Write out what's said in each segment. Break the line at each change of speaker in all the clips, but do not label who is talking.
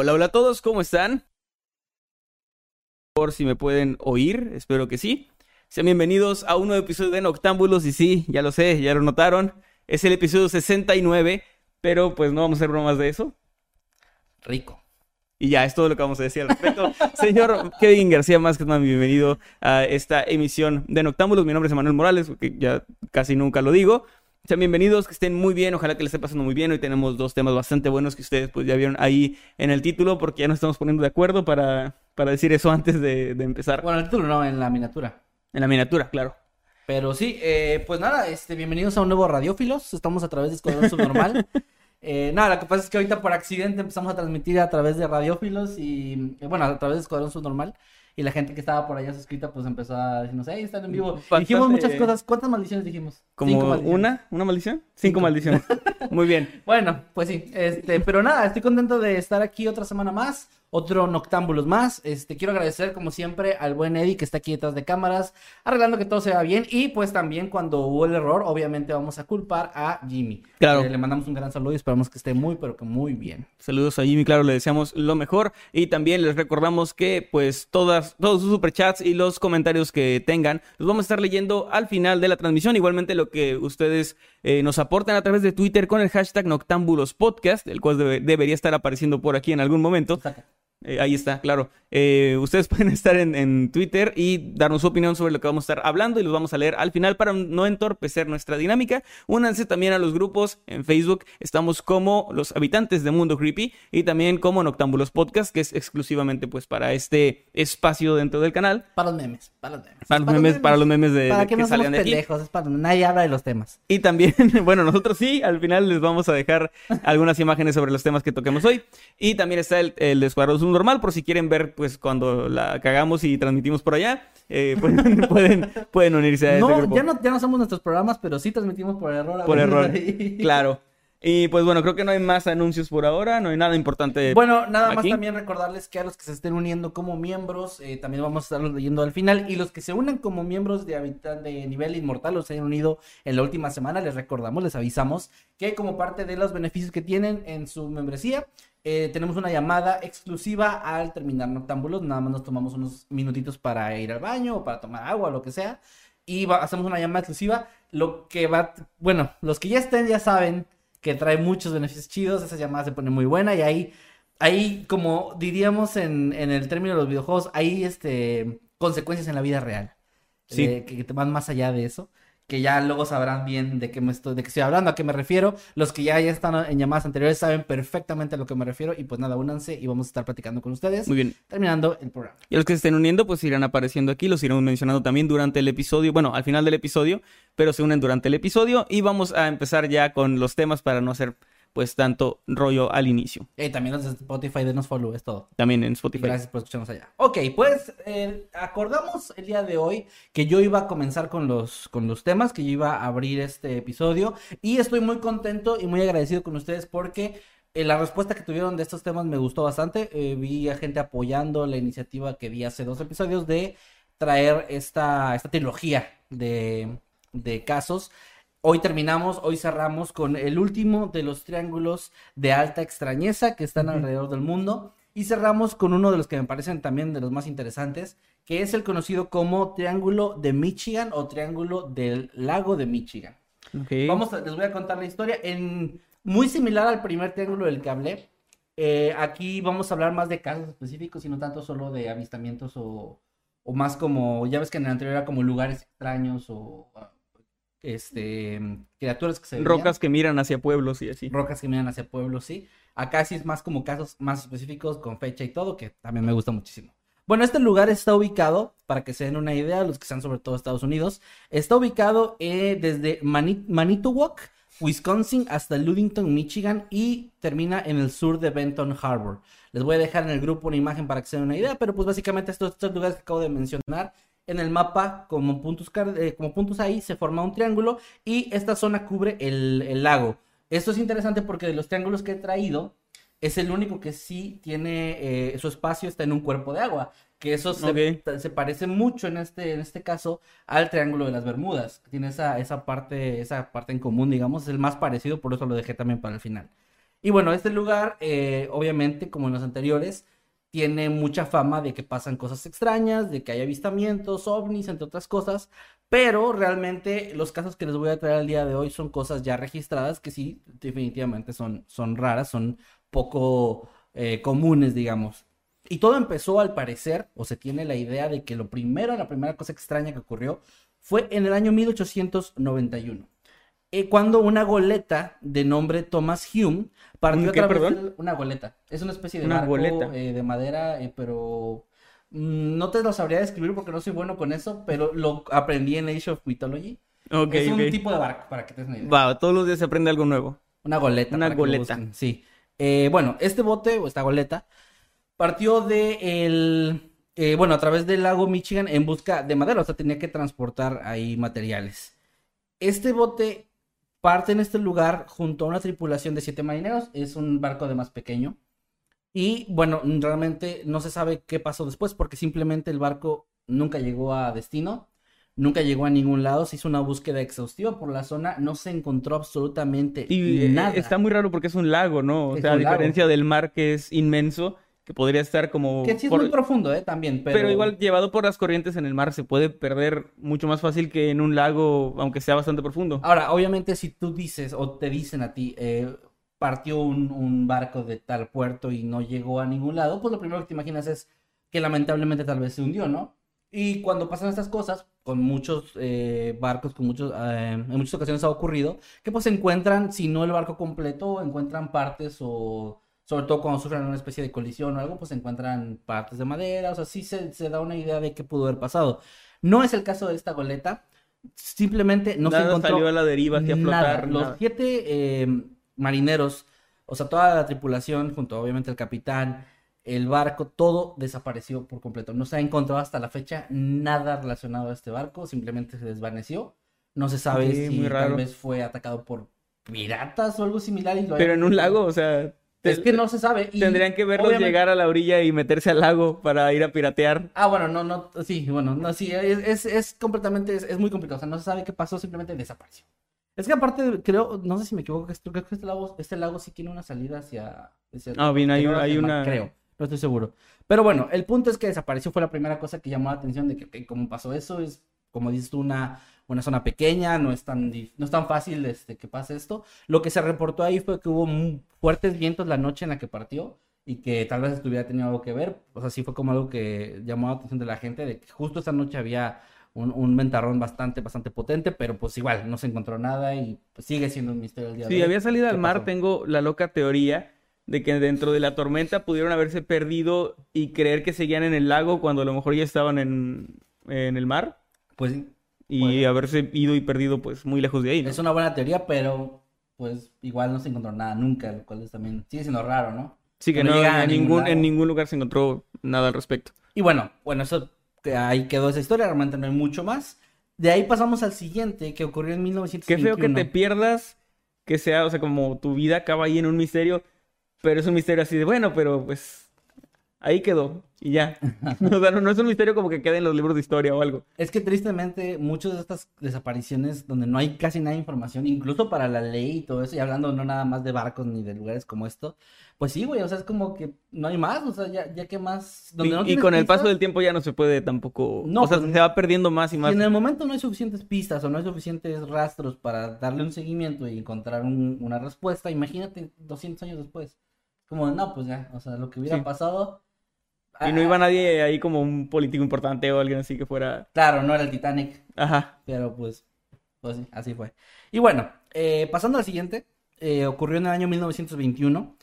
Hola, hola a todos, ¿cómo están? Por si me pueden oír, espero que sí. Sean bienvenidos a un nuevo episodio de Noctámbulos y sí, ya lo sé, ya lo notaron. Es el episodio 69, pero pues no vamos a hacer bromas de eso.
Rico.
Y ya, es todo lo que vamos a decir al respecto. Señor Kevin García más que nada, bienvenido a esta emisión de Noctámbulos. Mi nombre es Emanuel Morales, que ya casi nunca lo digo. Sean bienvenidos, que estén muy bien, ojalá que les esté pasando muy bien. Hoy tenemos dos temas bastante buenos que ustedes pues ya vieron ahí en el título, porque ya nos estamos poniendo de acuerdo para, para decir eso antes de, de empezar.
Bueno, el título no, en la miniatura.
En la miniatura, claro.
Pero sí, eh, pues nada, este, bienvenidos a un nuevo Radiófilos. Estamos a través de Escuadrón Subnormal. Eh, nada, lo que pasa es que ahorita por accidente empezamos a transmitir a través de Radiófilos y, eh, bueno, a través de Escuadrón Subnormal. Y la gente que estaba por allá suscrita, pues empezó a decirnos, hey, están en vivo.
Bastante-
Dijimos muchas cosas. ¿Cuántas maldiciones dijimos? Cinco
Como
maldiciones.
una, una maldición. Cinco maldiciones. Muy bien.
Bueno, pues sí, este, pero nada, estoy contento de estar aquí otra semana más, otro Noctámbulos más. Este, quiero agradecer como siempre al buen Eddie que está aquí detrás de cámaras, arreglando que todo se vea bien y pues también cuando hubo el error, obviamente vamos a culpar a Jimmy.
Claro.
Eh, le mandamos un gran saludo y esperamos que esté muy pero que muy bien.
Saludos a Jimmy, claro, le deseamos lo mejor y también les recordamos que pues todas, todos sus superchats y los comentarios que tengan los vamos a estar leyendo al final de la transmisión, igualmente lo que ustedes eh, nos aportan a través de Twitter con el hashtag Noctámbulos Podcast, el cual debe- debería estar apareciendo por aquí en algún momento.
Saca.
Eh, ahí está, claro. Eh, ustedes pueden estar en, en Twitter y darnos su opinión sobre lo que vamos a estar hablando y los vamos a leer al final para no entorpecer nuestra dinámica. Únanse también a los grupos en Facebook. Estamos como los habitantes de Mundo Creepy y también como Noctámbulos Podcast, que es exclusivamente pues para este espacio dentro del canal.
Para los memes, para los memes.
Para los memes, para los memes de,
Para
de
que
que
no
salgan
somos
de aquí.
pendejos, es para nadie habla de los temas.
Y también, bueno, nosotros sí, al final les vamos a dejar algunas imágenes sobre los temas que toquemos hoy. Y también está el, el de Subnormal, por si quieren ver, pues, cuando la cagamos y transmitimos por allá, eh, pueden, pueden, pueden unirse a ese
No,
grupo.
ya no, ya no somos nuestros programas, pero sí transmitimos por error. a
Por error, claro. Y pues bueno, creo que no hay más anuncios por ahora, no hay nada importante.
Bueno, nada más también recordarles que a los que se estén uniendo como miembros, eh, también vamos a estarlos leyendo al final. Y los que se unen como miembros de habitan de nivel inmortal, o se hayan unido en la última semana, les recordamos, les avisamos que como parte de los beneficios que tienen en su membresía, eh, tenemos una llamada exclusiva al terminar Noctámbulos. Nada más nos tomamos unos minutitos para ir al baño o para tomar agua, lo que sea. Y va- hacemos una llamada exclusiva. Lo que va, bueno, los que ya estén ya saben que trae muchos beneficios chidos. Esa llamada se pone muy buena y ahí, ahí como diríamos en, en el término de los videojuegos, hay este, consecuencias en la vida real.
Sí.
Eh, que, que te van más allá de eso. Que ya luego sabrán bien de qué me estoy, de qué estoy hablando, a qué me refiero. Los que ya, ya están en llamadas anteriores saben perfectamente a lo que me refiero. Y pues nada, únanse y vamos a estar platicando con ustedes.
Muy bien.
Terminando el programa.
Y los que se estén uniendo, pues irán apareciendo aquí, los iremos mencionando también durante el episodio, bueno, al final del episodio, pero se unen durante el episodio y vamos a empezar ya con los temas para no hacer pues tanto rollo al inicio.
Y también los de Spotify, denos follow, es todo.
También en
Y
Spotify.
gracias por escucharnos allá. Ok, pues eh, acordamos el día de hoy que yo iba a comenzar con los, con los temas, que yo iba a abrir este episodio. Y estoy muy contento y muy agradecido con ustedes porque eh, la respuesta que tuvieron de estos temas me gustó bastante. Eh, vi a gente apoyando la iniciativa que di hace dos episodios de traer esta, esta trilogía de, de casos. Hoy terminamos, hoy cerramos con el último de los triángulos de alta extrañeza que están alrededor del mundo. Y cerramos con uno de los que me parecen también de los más interesantes, que es el conocido como Triángulo de Michigan o Triángulo del Lago de Michigan. Vamos a- les voy a contar la historia en muy similar al primer triángulo del que hablé. Eh, aquí vamos a hablar más de casos específicos y no tanto solo de avistamientos o, o más como, ya ves que en el anterior era como lugares extraños o este criaturas que se veían.
Rocas que miran hacia pueblos y así.
rocas que miran hacia pueblos, sí. Acá sí es más como casos más específicos con fecha y todo, que también me gusta muchísimo. Bueno, este lugar está ubicado, para que se den una idea, los que están sobre todo Estados Unidos, está ubicado eh, desde Mani- Manitowoc, Wisconsin, hasta Ludington, Michigan, y termina en el sur de Benton Harbor. Les voy a dejar en el grupo una imagen para que se den una idea, pero pues básicamente estos, estos lugares que acabo de mencionar, en el mapa, como puntos, eh, como puntos ahí, se forma un triángulo y esta zona cubre el, el lago. Esto es interesante porque de los triángulos que he traído, es el único que sí tiene eh, su espacio está en un cuerpo de agua. Que eso se,
Ok.
se parece mucho en este, en este caso al Triángulo de las Bermudas. que Tiene esa, esa, parte, esa parte en común, digamos, es el más parecido, por eso lo dejé también para el final. Y bueno, este lugar, eh, obviamente, como en los anteriores, tiene mucha fama de que pasan cosas extrañas, de que hay avistamientos, ovnis, entre otras cosas, pero realmente los casos que les voy a traer al día de hoy son cosas ya registradas que sí, definitivamente son, son raras, son poco eh, comunes, digamos. Y todo empezó al parecer, o se tiene la idea de que lo primero, la primera cosa extraña que ocurrió fue en el año 1891. Eh, cuando una goleta de nombre Thomas Hume partió
¿Un
a
qué,
través
perdón?
una goleta. Es una especie de
Una
barco
goleta.
eh, de madera, eh, pero mm, no te lo sabría describir porque no soy bueno con eso, pero lo aprendí en Age of Mythology. Es un tipo de barco, para que te des una idea.
Va, todos los días se aprende algo nuevo.
Una goleta.
Una goleta.
Sí. Bueno, este bote o esta goleta partió de el, bueno, a través del lago Michigan en busca de madera, o sea, tenía que transportar ahí materiales. Este bote parte en este lugar junto a una tripulación de siete marineros, es un barco de más pequeño. Y bueno, realmente no se sabe qué pasó después porque simplemente el barco nunca llegó a destino, nunca llegó a ningún lado, se hizo una búsqueda exhaustiva por la zona, no se encontró absolutamente
Y eh,
nada.
está muy raro porque es un lago, ¿no? O
Es
sea, a
lago.
diferencia del mar que es inmenso, que podría estar como...
Que sí es
por-
muy profundo, ¿eh? También, pero...
Pero igual llevado por las corrientes en el mar se puede perder mucho más fácil que en un lago, aunque sea bastante profundo.
Ahora, obviamente, si tú dices o te dicen a ti, eh, partió un, un barco de tal puerto y no llegó a ningún lado, pues lo primero que te imaginas es que lamentablemente tal vez se hundió, ¿no? Y cuando pasan estas cosas, con muchos eh, barcos, con muchos, eh, en muchas ocasiones ha ocurrido, que pues encuentran, si no el barco completo, encuentran partes o, sobre todo cuando sufren una especie de colisión o algo, pues encuentran partes de madera, o sea, sí se, se da una idea de qué pudo haber pasado. No es el caso de esta goleta, simplemente no se
Nada
encontró
salió a la deriva, hacia
nada.
flotar.
Los
nada.
siete eh, marineros, o sea, toda la tripulación, junto obviamente el capitán, el barco, todo desapareció por completo. No se ha encontrado hasta la fecha nada relacionado a este barco, simplemente se desvaneció. No se sabe
Sí,
si tal vez fue atacado por piratas o algo similar. y lo
Pero en un lago, o sea...
Es que no se sabe. y
Tendrían que verlos
obviamente-
llegar a la orilla y meterse al lago para ir a piratear.
Ah, bueno, no, no, sí, bueno, no, sí, es, es, es completamente, es, es muy complicado, o sea, no se sabe qué pasó, simplemente desapareció. Es que aparte, creo, no sé si me equivoco, creo que este lago, este lago sí tiene una salida hacia... hacia-
Ah, bien, hay-
creo,
hay una-
Creo, no estoy seguro. Pero bueno, el punto es que desapareció, fue la primera cosa que llamó la atención de que, ok, cómo pasó eso, es, como dices tú, una, una zona pequeña, no es tan, no es tan fácil este, que pase esto. Lo que se reportó ahí fue que hubo mu- fuertes vientos la noche en la que partió y que tal vez estuviera teniendo algo que ver. O sea, sí fue como algo que llamó la atención de la gente, de que justo esa noche había un, un ventarrón bastante, bastante potente, pero pues igual no se encontró nada y pues, sigue siendo un misterio el día de
Si
hoy.
había salido al
¿Qué
mar,
pasó?
tengo la loca teoría de que dentro de la tormenta pudieron haberse perdido y creer que seguían en el lago cuando a lo mejor ya estaban en, en el mar
Pues
y
Puede.
haberse ido y perdido pues muy lejos de ahí, ¿no?
es una buena teoría, pero pues igual no se encontró nada nunca, lo cual es también sigue siendo raro, ¿no?
Sí, que
no
en,
ningún
en ningún lugar se encontró nada al respecto.
Y bueno, bueno, eso ahí quedó esa historia, realmente no hay mucho más. De ahí pasamos al siguiente, que ocurrió en
Qué
1921.
feo que te pierdas, que sea, o sea, como tu vida acaba ahí en un misterio, pero es un misterio así de, bueno, pero pues ahí quedó y ya. O sea, no, no es un misterio como que quede en los libros de historia o algo.
Es que tristemente muchas de estas desapariciones donde no hay casi nada de información, incluso para la ley y todo eso, y hablando no nada más de barcos ni de lugares como esto, pues sí, güey, o sea, es como que no hay más, o sea, ya, ya que más... donde
Y,
no
y con el paso del tiempo ya no se puede tampoco,
No,
o sea,
pues,
se va perdiendo más y
Si
más.
en el momento no hay suficientes pistas o no hay suficientes rastros para darle un seguimiento y encontrar un- una respuesta, imagínate 200 años después. Como, no, pues ya, o sea, lo que hubiera
Sí.
pasado.
Y no
ah,
iba nadie ahí como un político importante o alguien así que fuera.
Claro, no era el Titanic,
Ajá.
pero pues, pues sí, así fue. Y bueno, eh, pasando al siguiente, eh, ocurrió en el año 1921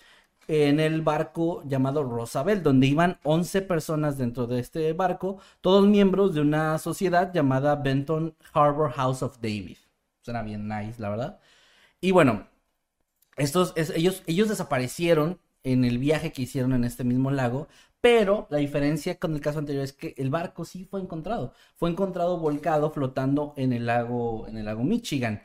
en el barco llamado Rosabel, donde iban 11 personas dentro de este barco, todos miembros de una sociedad llamada Benton Harbor House of David. Suena bien nice, la verdad. Y bueno, estos, es- ellos, ellos desaparecieron en el viaje que hicieron en este mismo lago, pero la diferencia con el caso anterior es que el barco sí fue encontrado. Fue encontrado volcado flotando en el lago, en el lago Michigan.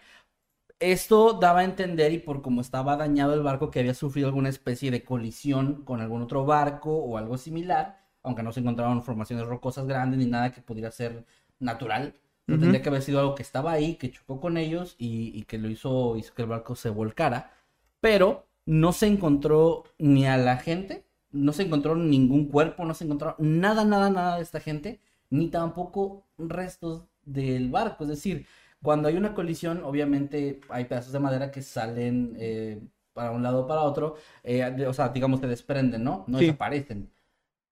Esto daba a entender, y por cómo estaba dañado el barco, que había sufrido alguna especie de colisión con algún otro barco o algo similar, aunque no se encontraron formaciones rocosas grandes ni nada que pudiera ser natural. No
Ujú.
Tendría que haber sido algo que estaba ahí, que chocó con ellos y, y que lo hizo, hizo que el barco se volcara. Pero no se encontró ni a la gente, no se encontró ningún cuerpo, no se encontró nada, nada, nada de esta gente, ni tampoco restos del barco. Es decir, cuando hay una colisión, obviamente hay pedazos de madera que salen eh, para un lado o para otro, eh, de- o sea, digamos, se desprenden, ¿no? No
Sí.
desaparecen.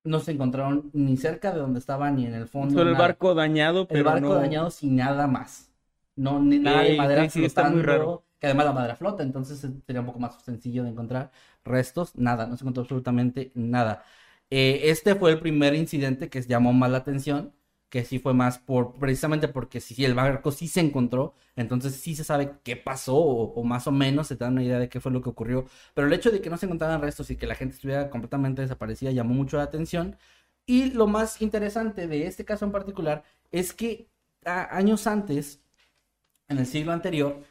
No se encontraron ni cerca de donde estaban, ni en el fondo.
Solo el
nada.
barco dañado, pero
El barco
no.
dañado sin nada más. No, ni nada de madera
sí, sí, está muy
flotando,
raro.
Que además la madera flota, entonces eh, sería un poco más sencillo de encontrar restos. Nada, no se encontró absolutamente nada. Eh, este fue el primer incidente que llamó más la atención, que sí fue más por, precisamente porque si el barco sí se encontró, entonces sí se sabe qué pasó, o, más o menos se da una idea de qué fue lo que ocurrió. Pero el hecho de que no se encontraran restos y que la gente estuviera completamente desaparecida llamó mucho la atención. Y lo más interesante de este caso en particular es que años antes, en el siglo anterior,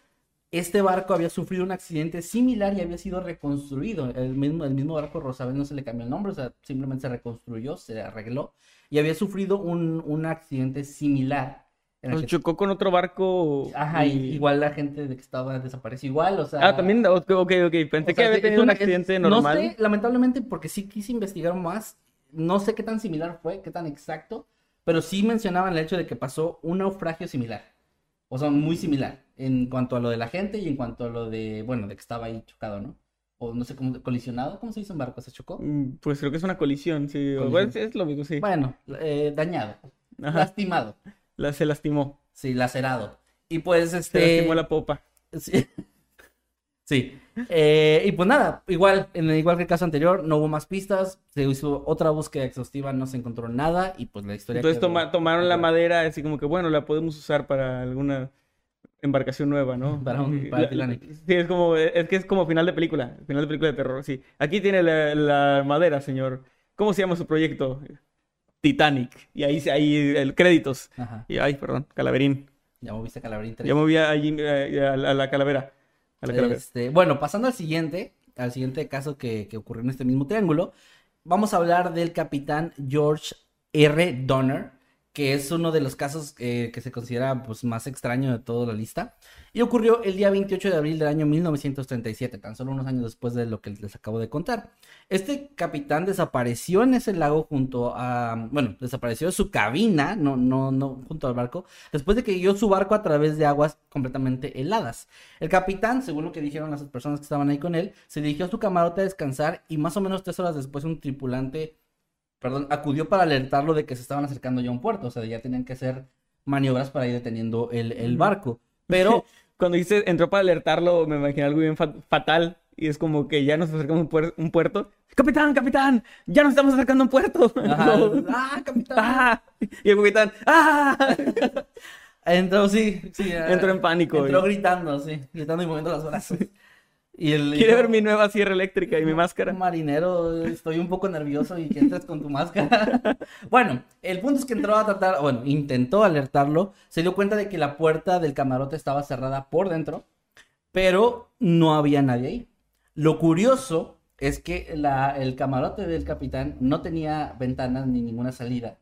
este barco había sufrido un accidente similar y había sido reconstruido. El mismo, el mismo barco Rosabel no se le cambió el nombre, o sea, simplemente se reconstruyó, se arregló y había sufrido un, un accidente similar.
Pues
que-
chocó con otro barco.
Ajá, y igual la gente de que estaba desapareció igual, o sea...
Ah, también. Ok, ok. Pensé
o
que
sea,
había
es
tenido un accidente
es-
normal.
No sé, lamentablemente, porque sí quise investigar más. No sé qué tan similar fue, qué tan exacto, pero sí mencionaban el hecho de que pasó un naufragio similar. O sea, muy similar en cuanto a lo de la gente y en cuanto a lo de, bueno, de que estaba ahí chocado, ¿no? O no sé cómo, colisionado, ¿cómo se dice en barco? ¿Se chocó?
Mm, Pues creo que es una colisión, sí.
Colisión.
es, es lo mismo, sí.
Bueno, eh, dañado,
Ajá.
lastimado,
La, se lastimó.
sí, lacerado. Y pues
Se
este...
lastimó la popa.
Sí. Sí. Eh, y pues nada, igual, en el igual que el caso anterior, no hubo más pistas, se hizo otra búsqueda exhaustiva, no se encontró nada y pues la historia
Entonces
quedó-
toma- tomaron la madera, así como que, bueno, la podemos usar para alguna embarcación nueva, ¿no?
Para un- para
la-. Sí, es como, es que es como final de película, final de película de terror, sí. Aquí tiene la, la madera, señor. ¿Cómo se llama su proyecto? Titanic. Y ahí, ahí el créditos.
Ajá.
Y, ay, perdón, calaverín.
Ya moviste Calaverín 3.
Ya moví allí eh, a, la- a la calavera. A la calavera.
Este, bueno, pasando al siguiente, al siguiente caso que, que ocurrió en este mismo triángulo, vamos a hablar del capitán George R. Donner, que es uno de los casos eh, que se considera pues, más extraño de toda la lista. Y ocurrió el día 28 de abril del año 1937, tan solo unos años después de lo que les acabo de contar. Este capitán desapareció en ese lago junto a, bueno, desapareció de su cabina, no, no, no, junto al barco, después de que guió su barco a través de aguas completamente heladas. El capitán, según lo que dijeron las personas que estaban ahí con él, se dirigió a su camarote a descansar y más o menos tres horas después un tripulante, perdón, acudió para alertarlo de que se estaban acercando ya a un puerto, o sea, ya tenían que hacer maniobras para ir deteniendo el, el barco. Pero
Cuando dice entró para alertarlo, me imaginé algo bien fa- fatal. Y es como que ya nos acercamos a un, puer- un puerto. ¡Capitán, capitán! ¡Ya nos estamos acercando a un puerto! No.
¡Ah, capitán!
¡Ah! Y el capitán, ¡ah!
Entró, sí, sí.
Entró en pánico,
Entró
y-
gritando, sí, gritando y moviendo los brazos. Y el,
¿Quiere
yo,
ver mi nueva sierra eléctrica y mi máscara?
Marinero, estoy un poco nervioso y que entres con tu máscara. bueno, el punto es que entró a tratar, bueno, intentó alertarlo, se dio cuenta de que la puerta del camarote estaba cerrada por dentro, pero no había nadie ahí. Lo curioso es que la, el camarote del capitán no tenía ventanas ni ninguna salida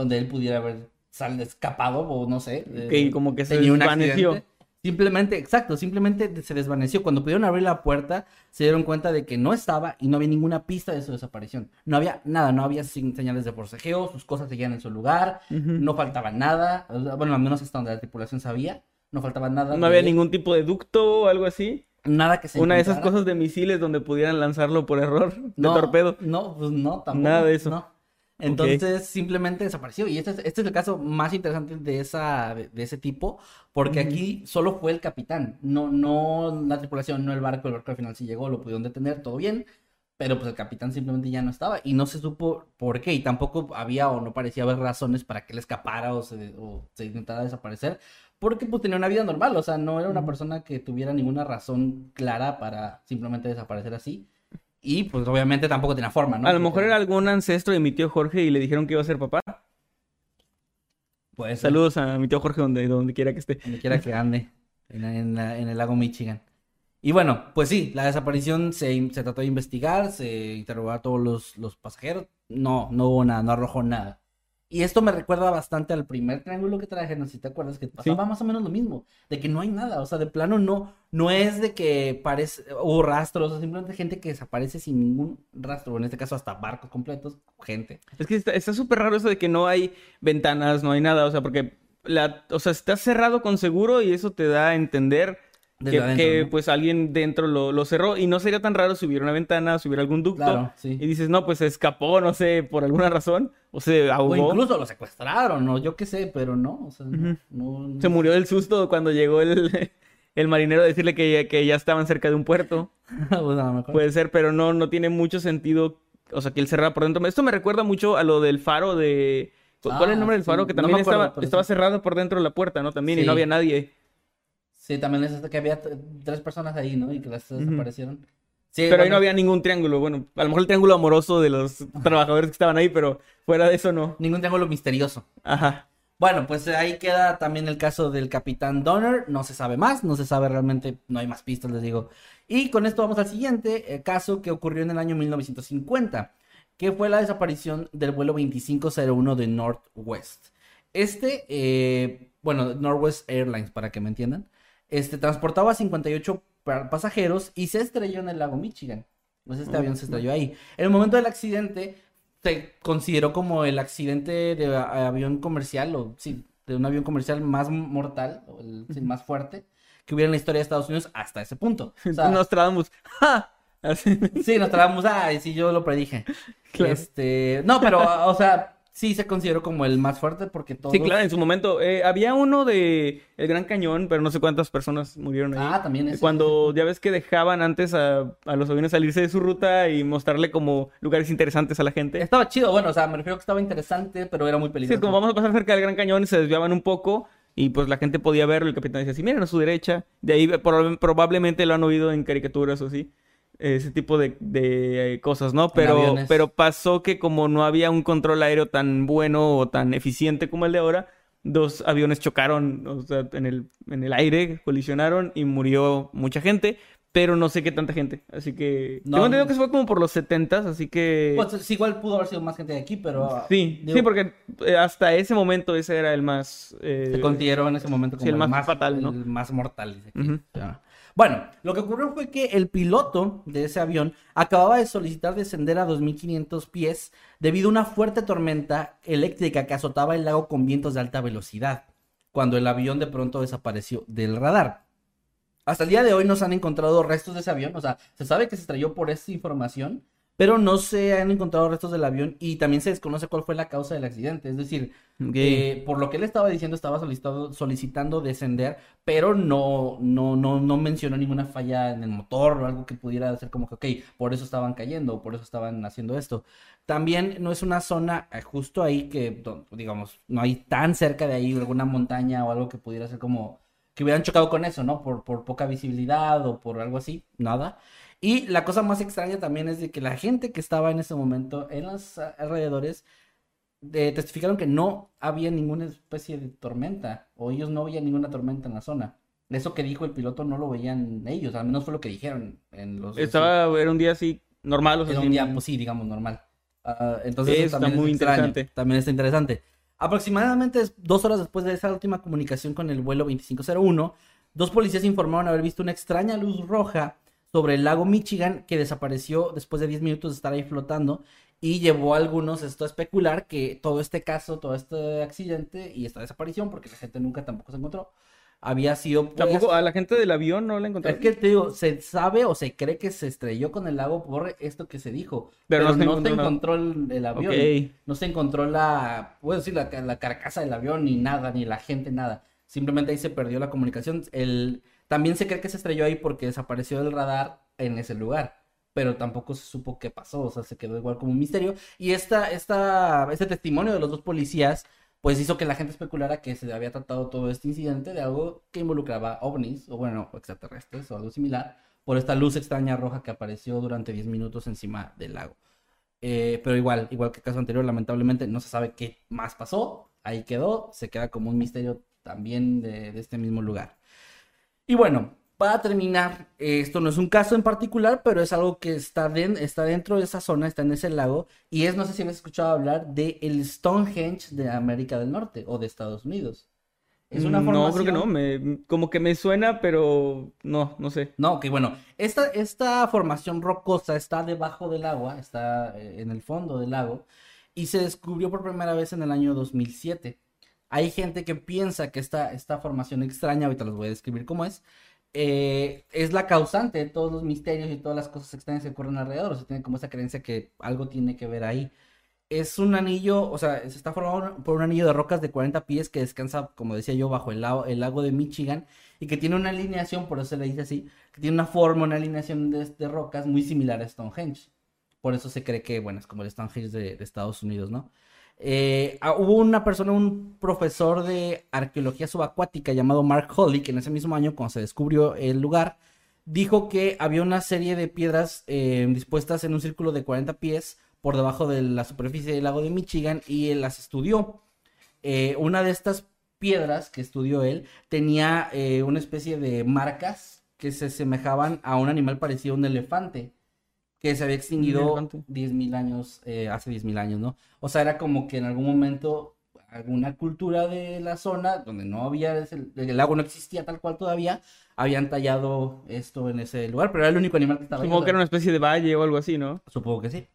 donde él pudiera haber sal, escapado o no sé.
Que
eh,
como que se
tenía un
desvaneció.
Simplemente, exacto, simplemente se desvaneció. Cuando pudieron abrir la puerta, se dieron cuenta de que no estaba y no había ninguna pista de su desaparición. No había nada, no había señales de forcejeo, sus cosas seguían en su lugar, no faltaba nada. Bueno, al menos hasta donde la tripulación sabía, no faltaba nada.
No había ningún tipo de ducto o algo así.
Nada que se
Una de esas cosas de misiles donde pudieran lanzarlo por error de
No,
torpedo.
No, pues no, tampoco.
Nada de eso.
no. Entonces simplemente desapareció. Y este es, este es el caso más interesante de esa, de, ese tipo, porque aquí solo fue el capitán, no, no la tripulación, no el barco. El barco al final sí llegó, lo pudieron detener, todo bien. Pero pues el capitán simplemente ya no estaba y no se supo por qué. Y tampoco había o no parecía haber razones para que él escapara o se, o se intentara desaparecer. Porque pues tenía una vida normal, o sea, no era una persona que tuviera ninguna razón clara para simplemente desaparecer así. Y pues obviamente tampoco tenía forma, ¿no?
a lo mejor era algún ancestro de mi tío Jorge y le dijeron que iba a ser papá.
Puede ser,
Saludos a mi tío Jorge donde, donde quiera que esté.
Donde quiera que ande. En, en la- en el lago Michigan. Y bueno, pues sí, la desaparición se, se trató de investigar, se interrogó a todos los, los pasajeros. No, no hubo nada, no arrojó nada. Y esto me recuerda bastante al primer triángulo que traje, no sé si te acuerdas, que pasaba más o menos lo mismo, de que no hay nada, o sea, de plano no, no es de que parece, hubo rastros, o simplemente gente que desaparece sin ningún rastro, o en este caso hasta barcos completos, gente.
Es que está súper raro eso de que no hay ventanas, no hay nada, o sea, porque la, o sea, está cerrado con seguro y eso te da a entender que,
adentro,
que,
¿no?
pues alguien dentro lo, lo cerró y no sería tan raro si hubiera una ventana, si hubiera algún ducto
Claro, sí.
y dices, no, pues se escapó, no sé, por alguna razón, o se
O
ahogó.
incluso lo secuestraron, o yo qué sé, pero no, o sea, no- no- no
Se murió del susto cuando llegó el, el marinero a decirle que, que ya estaban cerca de un puerto.
Pues.
Puede ser, pero no, no tiene mucho sentido. O sea, que él cerrara por dentro. Esto me recuerda mucho a lo del faro de. ¿Cuál
Ah,
es el nombre del
sí.
faro? Que también
acuerdo,
estaba, estaba cerrado por dentro de la puerta, ¿no? También, y no había nadie.
Sí, también es que había tres personas ahí, ¿no? Y que las desaparecieron. Sí,
Pero ahí no había ningún triángulo. Bueno, a lo mejor el triángulo amoroso de los trabajadores que estaban ahí, pero fuera de eso no.
Ningún triángulo misterioso.
Ajá.
Bueno, pues ahí queda también el caso del capitán Donner. No se sabe más, no se sabe realmente, no hay más pistas, les digo. Y con esto vamos al siguiente eh, caso que ocurrió en el año 1950, que fue la desaparición del vuelo 2501 de Northwest. Este, eh, bueno, Northwest Airlines, para que me entiendan, este transportaba 58 pa- pasajeros y se estrelló en el lago Michigan. Pues este avión se estrelló ahí. En el momento del accidente, se consideró como el accidente de a- avión comercial, o sí, de un avión comercial más mortal, o el sí, más fuerte, que hubiera en la historia de Estados Unidos hasta ese punto. O sea,
Nostradamus. ¡Ja! Así.
Sí, nos trabamos, ay, sí, yo lo predije.
Claro.
Este, no, pero, o sea, sí se consideró como el más fuerte porque todos...
Sí, claro, en su momento. eh, había uno de El Gran Cañón, pero no sé cuántas personas murieron ahí.
Ah, también ese.
Cuando ya ves que dejaban antes a, a los aviones salirse de su ruta y mostrarle como lugares interesantes a la gente.
Estaba chido, bueno, o sea, me refiero que estaba interesante, pero era muy
Sí,
peligroso.
es como vamos a pasar cerca del Gran Cañón, se desviaban un poco y pues la gente podía verlo. El capitán decía, sí, miren a su derecha. De ahí prob- probablemente lo han oído en caricaturas o así. Ese tipo de, de, eh, cosas, ¿no? Pero, pero pasó que como no había un control aéreo tan bueno o tan eficiente como el de ahora, dos aviones chocaron o sea, en el, en el aire, colisionaron y murió mucha gente, pero no sé qué tanta gente. Así que...
No,
tengo entendido que fue como por los 70 así que...
Pues sí, igual pudo haber sido más gente de aquí, pero...
Sí,
digo,
sí, porque eh, hasta ese momento ese era el más... eh,
Se consideró en ese momento como
sí, el más fatal, ¿no?
El más mortal. dice aquí.
Ujú.
O sea, Bueno, lo que ocurrió fue que el piloto de ese avión acababa de solicitar descender a 2.500 pies debido a una fuerte tormenta eléctrica que azotaba el lago con vientos de alta velocidad, cuando el avión de pronto desapareció del radar. Hasta el día de hoy no se han encontrado restos de ese avión, o sea, se sabe que se estrelló por esta información, pero no se han encontrado restos del avión y también se desconoce cuál fue la causa del accidente. Es decir,
Ok.
eh, por lo que él estaba diciendo, estaba solicitado- solicitando descender, pero no, no, no, no mencionó ninguna falla en el motor o algo que pudiera ser como que, ok, por eso estaban cayendo o por eso estaban haciendo esto. También no es una zona eh, justo ahí que, digamos, no hay tan cerca de ahí alguna montaña o algo que pudiera ser como que hubieran chocado con eso, ¿no? Por, por poca visibilidad o por algo así, nada. Y la cosa más extraña también es de que la gente que estaba en ese momento en los alrededores eh, testificaron que no había ninguna especie de tormenta o ellos no veían ninguna tormenta en la zona. Eso que dijo el piloto no lo veían ellos, al menos fue lo que dijeron en los...
Estaba, era un día así normal, o sea,
Era un día, pues sí, digamos, normal. Ah, entonces, eso
está
también es
muy interesante.
También está interesante. Aproximadamente dos horas después de esa última comunicación con el vuelo 2501, dos policías informaron haber visto una extraña luz roja sobre el lago Michigan que desapareció después de 10 minutos de estar ahí flotando y llevó a algunos esto a especular que todo este caso, todo este accidente y esta desaparición, porque la gente nunca tampoco se encontró, había sido... pues,
Tampoco a la gente del avión no la
es
encontraron.
que te digo, se sabe o se cree que se estrelló con el lago por esto que se dijo.
Pero
Pero,
no se
no
encontró
el, el avión. No se encontró la, puedo decir, la, la carcasa del avión, ni nada, ni la gente, nada. Simplemente ahí se perdió la comunicación. El, también se cree que se estrelló ahí porque desapareció del radar en ese lugar. Pero tampoco se supo qué pasó, o sea, se quedó igual como un misterio. Y esta, esta, este testimonio de los dos policías, pues hizo que la gente especulara que se había tratado todo este incidente de algo que involucraba ovnis, o bueno, extraterrestres, o algo similar, por esta luz extraña roja que apareció durante 10 minutos encima del lago. Eh, pero igual, igual que el caso anterior, lamentablemente no se sabe qué más pasó. Ahí quedó, se queda como un misterio también de, de este mismo lugar. Y bueno, para terminar, eh, esto no es un caso en particular, pero es algo que está, den- está dentro de esa zona, está en ese lago, y es, no sé si habéis escuchado hablar de el Stonehenge de América del Norte o de Estados Unidos. Es una
Mm, No, creo
formación...
que no. Me, como que me suena, pero no, no sé.
No, que bueno, esta, esta formación rocosa está debajo del agua, está eh, en el fondo del lago, y se descubrió por primera vez en el año 2007. Hay gente que piensa que esta, esta formación extraña, ahorita los voy a describir cómo es, eh, es la causante de todos los misterios y todas las cosas extrañas que ocurren alrededor. O sea, tiene como esa creencia que algo tiene que ver ahí. Es un anillo, o sea, se está formado por un anillo de rocas de 40 pies que descansa, como decía yo, bajo el lago, el lago de Michigan y que tiene una alineación, por eso se le dice así, que tiene una forma, una alineación de, de rocas muy similar a Stonehenge. Por eso se cree que, bueno, es como el Stonehenge de, de Estados Unidos, ¿no? Eh, ah, hubo una persona, un profesor de arqueología subacuática llamado Mark Holly, que en ese mismo año, cuando se descubrió el lugar, dijo que había una serie de piedras eh, dispuestas en un círculo de 40 pies por debajo de la superficie del lago de Michigan y él las estudió. Eh, una de estas piedras que estudió él tenía una especie de marcas que se asemejaban a un animal parecido a un elefante que se había extinguido
elefante.
10.000 años, eh, hace 10.000 años, ¿no? O sea, era como que en algún momento alguna cultura de la zona donde no había, ese- el lago no existía tal cual todavía, habían tallado esto en ese lugar, pero era el único animal que estaba ahí,
Supongo
o
que era una especie de valle o algo así, ¿no?
Supongo que sí.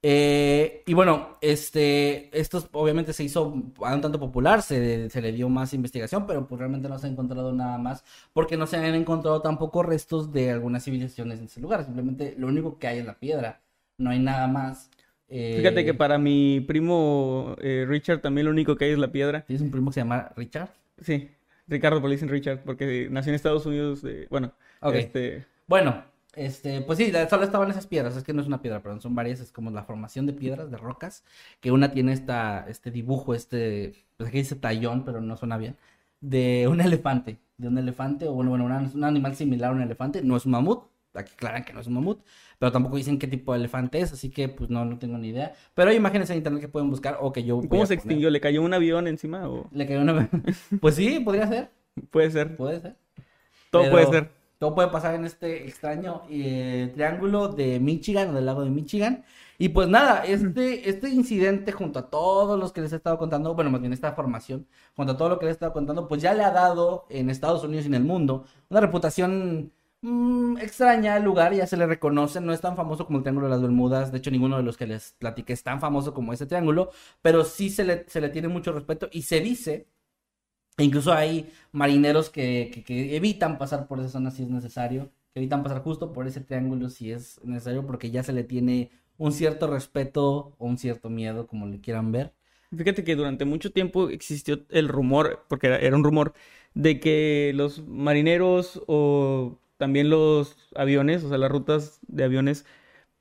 Eh, y bueno, este, esto obviamente se hizo un tanto popular, se, se le dio más investigación, pero pues realmente no se ha encontrado nada más, porque no se han encontrado tampoco restos de algunas civilizaciones en ese lugar, simplemente lo único que hay es la piedra, no hay nada más. Eh,
Fíjate que para mi primo eh, Richard también lo único que hay es la piedra.
¿Tienes un primo que se llama Richard?
Sí, Ricardo, pero dicen Richard, porque nació en Estados Unidos. bueno, este,
Bueno, este, pues sí, solo estaban esas piedras, es que no es una piedra, perdón, son varias, es como la formación de piedras, de rocas, que una tiene esta, este dibujo, este, pues aquí dice tallón, pero no suena bien, de un elefante, de un elefante, o bueno, bueno, una- un animal similar a un elefante, no es un mamut, aquí aclaran que no es un mamut, pero tampoco dicen qué tipo de elefante es, así que pues no, no tengo ni idea, pero hay imágenes en internet que pueden buscar, o que yo
¿cómo se
poner.
extinguió? ¿Le cayó un avión encima? O...
Le cayó una... pues sí, podría ser,
Puede ser,
puede ser.
todo
Pero
puede ser.
Todo puede pasar en este extraño eh, triángulo de Michigan o del lago de Michigan. Y pues nada, este, este incidente junto a todos los que les he estado contando, bueno, más bien esta formación, junto a todo lo que les he estado contando, pues ya le ha dado en Estados Unidos y en el mundo una reputación mm, extraña al lugar, ya se le reconoce, no es tan famoso como el Triángulo de las Bermudas, de hecho ninguno de los que les platiqué es tan famoso como ese triángulo, pero sí se le, se le tiene mucho respeto y se dice incluso hay marineros que, evitan pasar por esa zona si es necesario, que evitan pasar justo por ese triángulo si es necesario, porque ya se le tiene un cierto respeto o un cierto miedo, como le quieran ver.
Fíjate que durante mucho tiempo existió el rumor, porque era, era un rumor, de que los marineros o también los aviones, o sea, las rutas de aviones,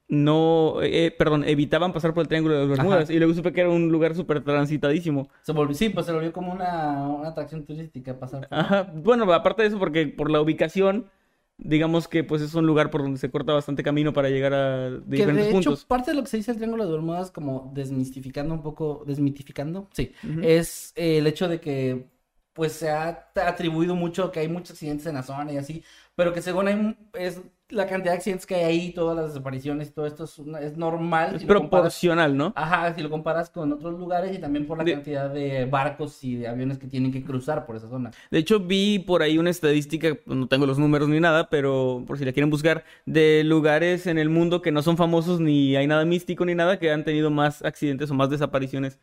no, eh, perdón, evitaban pasar por el Triángulo de las Bermudas.
Ajá.
Y luego supe que era un lugar súper transitadísimo.
Se volvió, sí, pues se volvió como una, una atracción turística pasar por
Ajá, bueno, aparte de eso, porque por la ubicación, digamos que pues es un lugar por donde se corta bastante camino para llegar a
Que
diferentes
de hecho,
puntos.
parte de lo que se dice el Triángulo de Bermudas, como desmistificando un poco, desmitificando, sí, es eh, el hecho de que, pues, se ha atribuido mucho que hay muchos accidentes en la zona y así, pero que según hay, es la cantidad de accidentes que hay ahí, todas las desapariciones y todo esto es, una- es normal.
Es
si lo comparas-
proporcional, ¿no?
Ajá, si lo comparas con otros lugares y también por la
De-
cantidad de barcos y de aviones que tienen que cruzar por esa zona.
De hecho, vi por ahí una estadística, no tengo los números ni nada, pero por si la quieren buscar, de lugares en el mundo que no son famosos ni hay nada místico ni nada, que han tenido más accidentes o más desapariciones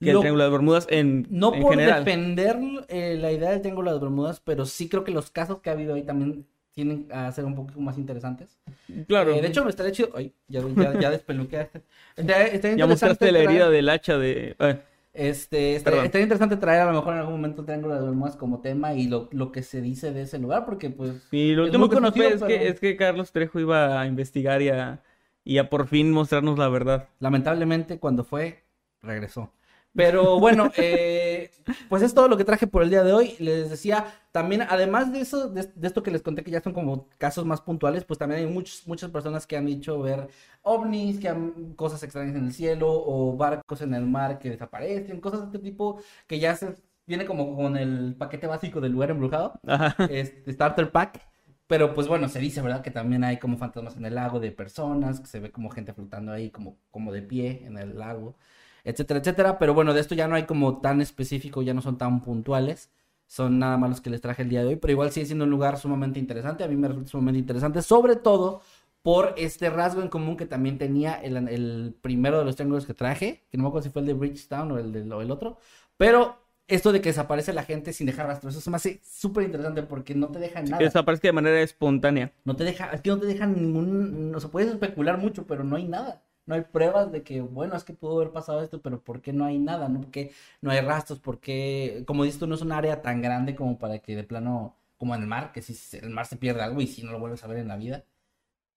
que el
Lo-
Triángulo de Bermudas en,
No
en
por
general.
defender eh, la idea del Triángulo de Bermudas, pero sí creo que los casos que ha habido ahí también tienen a ser un poco más interesantes.
Claro.
Eh, de hecho, me estaría chido. Ay, ya, ya, ya despeluqué.
Ya mostraste la
traer-
herida del hacha de... eh,
Este, estaría, estaría interesante traer a lo mejor en algún momento el Triángulo de Bermudas como tema y lo, lo que se dice de ese lugar, porque pues.
Sí, lo último
muy
que
conocido,
es, que, es que Carlos Trejo iba a investigar y a, y a por fin mostrarnos la verdad.
Lamentablemente, cuando fue, regresó. Pero bueno, eh, pues es todo lo que traje por el día de hoy. Les decía, también, además de eso, de, de esto que les conté que ya son como casos más puntuales, pues también hay muchos, muchas personas que han dicho ver ovnis, que han cosas extrañas en el cielo, o barcos en el mar que desaparecen, cosas de este tipo que ya se viene como con el paquete básico del lugar embrujado
Ajá.
este, Starter Pack. Pero pues bueno, se dice, ¿verdad? Que también hay como fantasmas en el lago de personas, que se ve como gente flotando ahí como, como de pie en el lago, etcétera, etcétera. Pero bueno, de esto ya no hay como tan específico, ya no son tan puntuales. Son nada más los que les traje el día de hoy, pero igual sigue siendo un lugar sumamente interesante. A mí me resulta sumamente interesante, sobre todo por este rasgo en común que también tenía el, el primero de los triángulos que traje, que no me acuerdo si fue el de Bridgetown o el, del- o el otro, pero esto de que desaparece la gente sin dejar rastros, eso se me hace súper interesante porque no te deja nada.
Que desaparezca de manera espontánea.
No te deja, es que no te dejan ningún, no se puede especular mucho, pero no hay nada. No hay pruebas de que, bueno, es que pudo haber pasado esto, pero ¿por qué no hay nada? ¿No? Porque no hay rastros, porque, como dices tú, no es un área tan grande como para que de plano, como en el mar, que si el mar se pierde algo y si no lo vuelves a ver en la vida.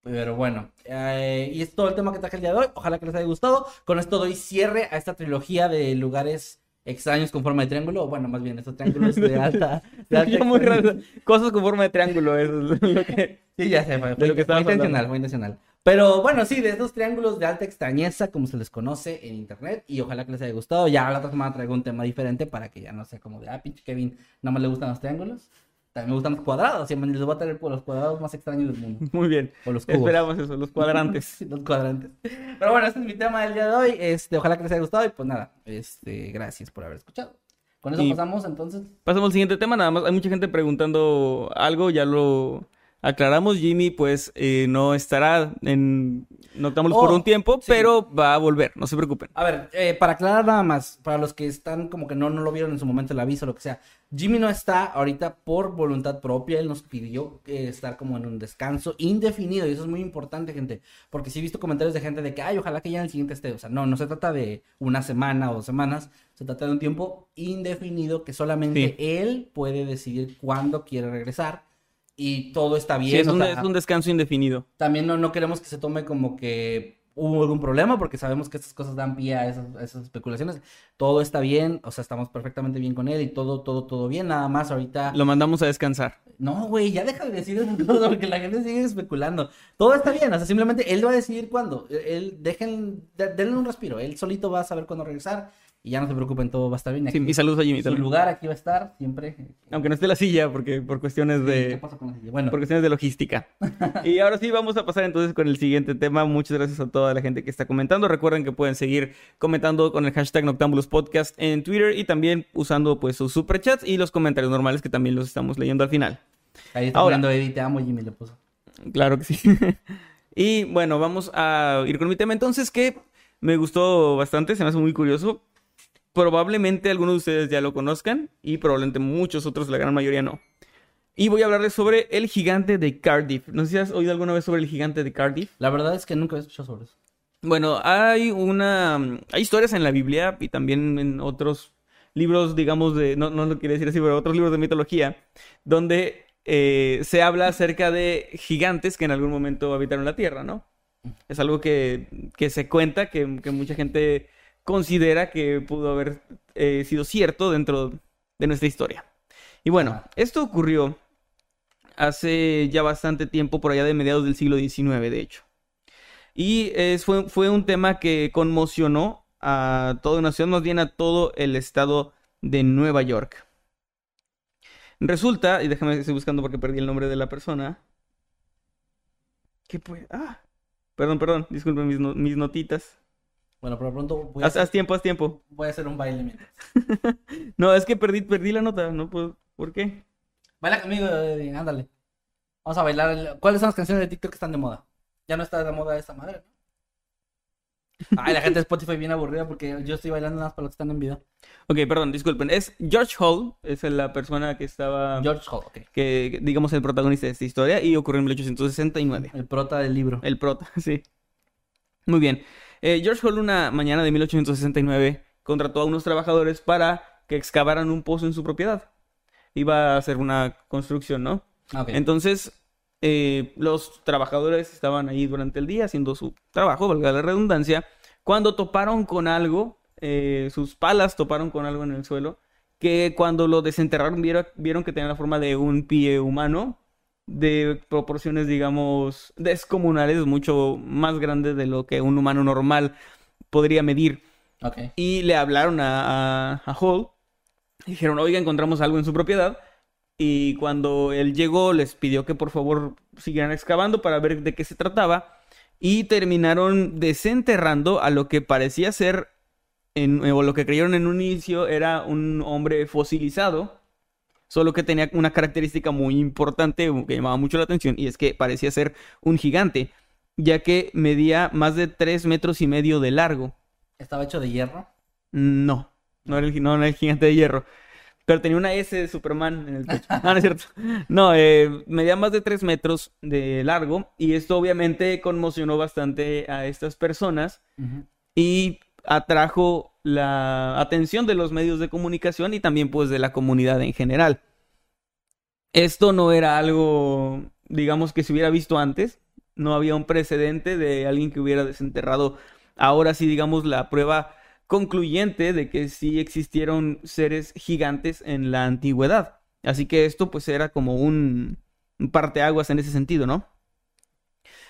Pero bueno, eh, y es todo el tema que traje el día de hoy. Ojalá que les haya gustado. Con esto doy cierre a esta trilogía de lugares extraños con forma de triángulo. Bueno, más bien, estos triángulos de alta. De alta
muy raro. Cosas con forma de triángulo, eso es lo que...
Sí, ya sé, fue, fue-
lo que
fue intencional,
hablando.
fue intencional. Pero bueno, sí, de estos triángulos de alta extrañeza, como se les conoce en internet, y ojalá que les haya gustado. Ya la otra semana traigo un tema diferente para que ya no sea como de, ah, pinche Kevin, nada más le gustan los triángulos. También me gustan los cuadrados, siempre les voy a traer por los cuadrados más extraños del mundo.
Muy bien.
O los cubos.
Esperamos eso, los cuadrantes.
Los cuadrantes. Pero bueno, este es mi tema del día de hoy. Este, ojalá que les haya gustado y pues nada, este, gracias por haber escuchado. Con eso
Y-
pasamos entonces.
Pasamos al siguiente tema, nada más hay mucha gente preguntando algo, ya lo aclaramos. Jimmy pues eh, no estará en Noctámbulos por
Oh,
un tiempo,
sí.
pero va a volver, no se preocupen.
A ver, eh, para aclarar nada más, para los que están como que no, no lo vieron en su momento el aviso o lo que sea, Jimmy no está ahorita por voluntad propia, él nos pidió eh, estar como en un descanso indefinido y eso es muy importante, gente, porque sí he visto comentarios de gente de que, ay, ojalá que ya en el siguiente esté, o sea, no, no se trata de una semana o dos semanas, se trata de un tiempo indefinido que solamente
Sí.
él puede decidir cuándo quiere regresar y todo está bien.
Sí, es
o
un,
sea,
es un descanso indefinido.
también no, no queremos que se tome como que hubo algún problema, porque sabemos que estas cosas dan pie a esas, a esas especulaciones. Todo está bien, o sea, estamos perfectamente bien con él y todo, todo, todo bien. Nada más ahorita.
Lo mandamos a descansar.
No, güey, ya deja de decir eso todo, porque la gente sigue especulando. Todo está bien, o sea, simplemente él va a decidir cuándo. Él, dejen, de- denle un respiro. Él solito va a saber cuándo regresar y ya no se preocupen, todo va a estar bien.
Sí,
Aquí-
y saludos a Jimmy
Su
también.
lugar aquí va a estar siempre.
Aunque no esté la silla, porque por cuestiones
¿Qué
de,
pasa con la silla? Bueno,
por cuestiones de logística. Y ahora sí, vamos a pasar entonces con el siguiente tema. Muchas gracias a toda la gente que está comentando. Recuerden que pueden seguir comentando con el hashtag Noctámbulos Podcast en Twitter y también usando pues sus superchats y los comentarios normales que también los estamos leyendo al final.
ahí está poniendo Eddie, te amo, Jimmy le puso.
Claro que sí. y bueno, vamos a ir con mi tema entonces que me gustó bastante, se me hace muy curioso. Probablemente algunos de ustedes ya lo conozcan y probablemente muchos otros, la gran mayoría no. Y voy a hablarles sobre el gigante de Cardiff. No sé si has oído alguna vez sobre el gigante de Cardiff.
La verdad es que nunca he escuchado sobre eso.
Bueno, hay una. Hay historias en la Biblia y también en otros libros, digamos, de. No, no lo quiero decir así, pero otros libros de mitología, donde eh, se habla acerca de gigantes que en algún momento habitaron la tierra, ¿no? Es algo que, que se cuenta, que, que mucha gente considera que pudo haber eh, sido cierto dentro de nuestra historia. Y bueno, esto ocurrió hace ya bastante tiempo, por allá de mediados del siglo XIX, de hecho. Y fue, fue un tema que conmocionó a toda una ciudad, más bien a todo el estado de Nueva York. Resulta, y déjame estoy buscando porque perdí el nombre de la persona. ¿Qué puede? Ah, perdón, perdón, disculpen mis, no- mis notitas.
Bueno, por lo pronto voy a,
Haz, haz tiempo, haz tiempo.
voy a hacer un baile mientras.
No, es que perdí, perdí la nota, no puedo. ¿Por qué?
Baila conmigo, ándale. Vamos a bailar. el- ¿Cuáles son las canciones de TikTok que están de moda? Ya no está de moda esta madre, ¿no? Ay, la gente de Spotify bien aburrida porque yo estoy bailando nada más para los que están en video.
Ok, perdón, disculpen. Es George Hall, es la persona que estaba...
George Hall, ok.
Que, digamos, el protagonista de esta historia y ocurrió en 1869.
El prota del libro.
El prota, sí. Muy bien. Eh, George Hall una mañana de 1869 contrató a unos trabajadores para que excavaran un pozo en su propiedad. Iba a hacer una construcción, ¿no?
Ah.
Entonces, eh, los trabajadores estaban ahí durante el día haciendo su trabajo, valga la redundancia, cuando toparon con algo, eh, sus palas toparon con algo en el suelo, que cuando lo desenterraron vieron, vieron que tenía la forma de un pie humano, de proporciones, digamos, descomunales, mucho más grandes de lo que un humano normal podría medir. Y le hablaron a, a, a Hall. Dijeron, oiga, encontramos algo en su propiedad. Y cuando él llegó, les pidió que por favor siguieran excavando para ver de qué se trataba. Y terminaron desenterrando a lo que parecía ser, en, o lo que creyeron en un inicio, era un hombre fosilizado. Solo que tenía una característica muy importante que llamaba mucho la atención. Y es que parecía ser un gigante. Ya que medía más de 3 metros y medio de largo.
¿Estaba hecho de hierro?
No, no era el, no era el gigante de hierro. Pero tenía una S de Superman en el pecho. No, no es cierto. No, eh, medía más de 3 metros de largo. Y esto obviamente conmocionó bastante a estas personas. Y atrajo la atención de los medios de comunicación y también pues de la comunidad en general. Esto no era algo, digamos, que se hubiera visto antes. No había un precedente de alguien que hubiera desenterrado ahora sí, digamos, la prueba concluyente de que sí existieron seres gigantes en la antigüedad. Así que esto pues era como un, parteaguas en ese sentido, ¿no?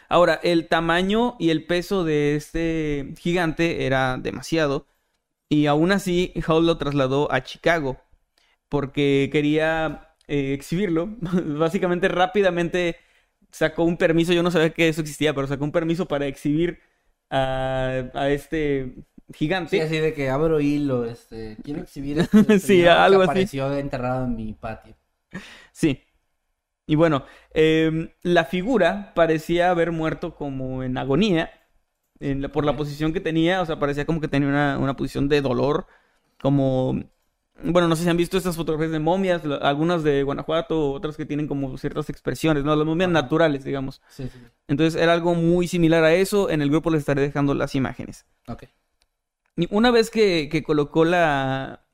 Ahora, el tamaño y el peso de este gigante era demasiado y aún así Hall lo trasladó a Chicago porque quería eh, exhibirlo. Básicamente rápidamente sacó un permiso, yo no sabía que eso existía, pero sacó un permiso para exhibir a, a este gigante.
Sí, así de que abro hilo, este, quiero exhibir este
Sí, algo
que
así.
apareció enterrado en mi patio.
Sí. Y bueno, em, la figura parecía haber muerto como en agonía en la- por la posición que tenía, o sea, parecía como que tenía una, una posición de dolor, como... Bueno, no sé si han visto estas fotografías de momias, la- algunas de Guanajuato, otras que tienen como ciertas expresiones, ¿no? Las momias naturales, digamos.
Sí, sí.
Entonces era algo muy similar a eso, en el grupo les estaré dejando las imágenes.
Ok.
Y una vez que, que colocó la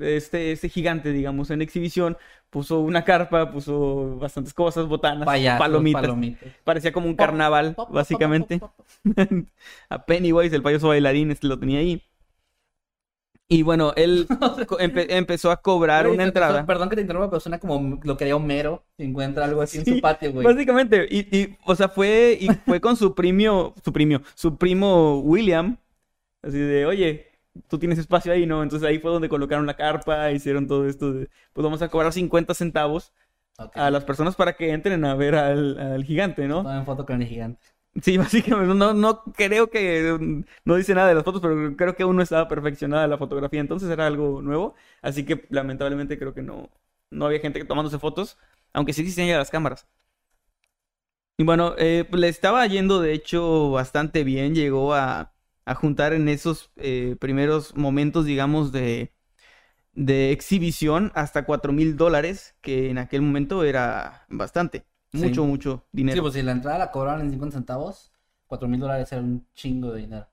este, este gigante, digamos, en exhibición, puso una carpa, puso bastantes cosas, botanas,
Payasos,
palomitas.
palomitas.
Parecía como un carnaval,
Pop, pop,
básicamente.
pop, pop, pop.
A Pennywise, el payaso bailarín, este lo tenía ahí. Y bueno, él empe- empezó a cobrar
Güey,
una entrada.
Perdón que te interrumpa, pero suena como lo que haría Homero si encuentra algo así en
Sí,
su patio, güey.
Básicamente, y, y, o sea, fue, y fue con su primo, su primo, su primo William, así de, oye, tú tienes espacio ahí, ¿no? Entonces ahí fue donde colocaron la carpa, hicieron todo esto de, pues vamos a cobrar 50 centavos a las personas para que entren a ver al, al gigante, ¿no?
Tomen foto con el gigante.
Sí, básicamente, no, no creo que, no dice nada de las fotos, pero creo que aún no estaba perfeccionada la fotografía, entonces era algo nuevo, así que lamentablemente creo que no, no había gente tomándose fotos, aunque sí existían ya las cámaras. Y bueno, eh, pues, le estaba yendo de hecho bastante bien, llegó a, a juntar en esos eh, primeros momentos, digamos, de, de exhibición hasta cuatro mil dólares, que en aquel momento era bastante,
Sí.
mucho, mucho dinero.
Sí, pues si la entrada la cobraban en 50 centavos, 4 mil dólares era un chingo de dinero.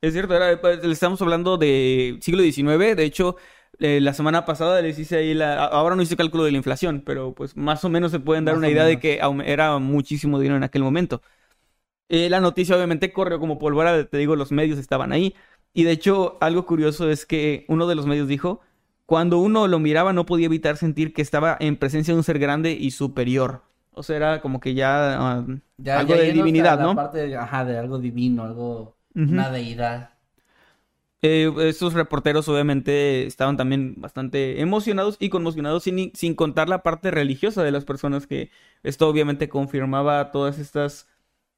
Es cierto, era- pues, le estamos hablando de siglo XIX. De hecho, eh, la semana pasada les hice ahí la. Ahora no hice cálculo de la inflación, pero pues más o menos se pueden dar
Más
una idea de que era muchísimo dinero en aquel momento. Eh, la noticia obviamente corrió como pólvora, te digo, los medios estaban ahí. Y de hecho, algo curioso es que uno de los medios dijo, cuando uno lo miraba no podía evitar sentir que estaba en presencia de un ser grande y superior. O sea, era como que ya ah,
Ya,
algo
ya
de divinidad, ¿no?
parte de, ajá, de algo divino, algo, una deidad.
Eh, estos reporteros obviamente estaban también bastante emocionados y conmocionados sin, sin contar la parte religiosa de las personas que esto obviamente confirmaba todas estas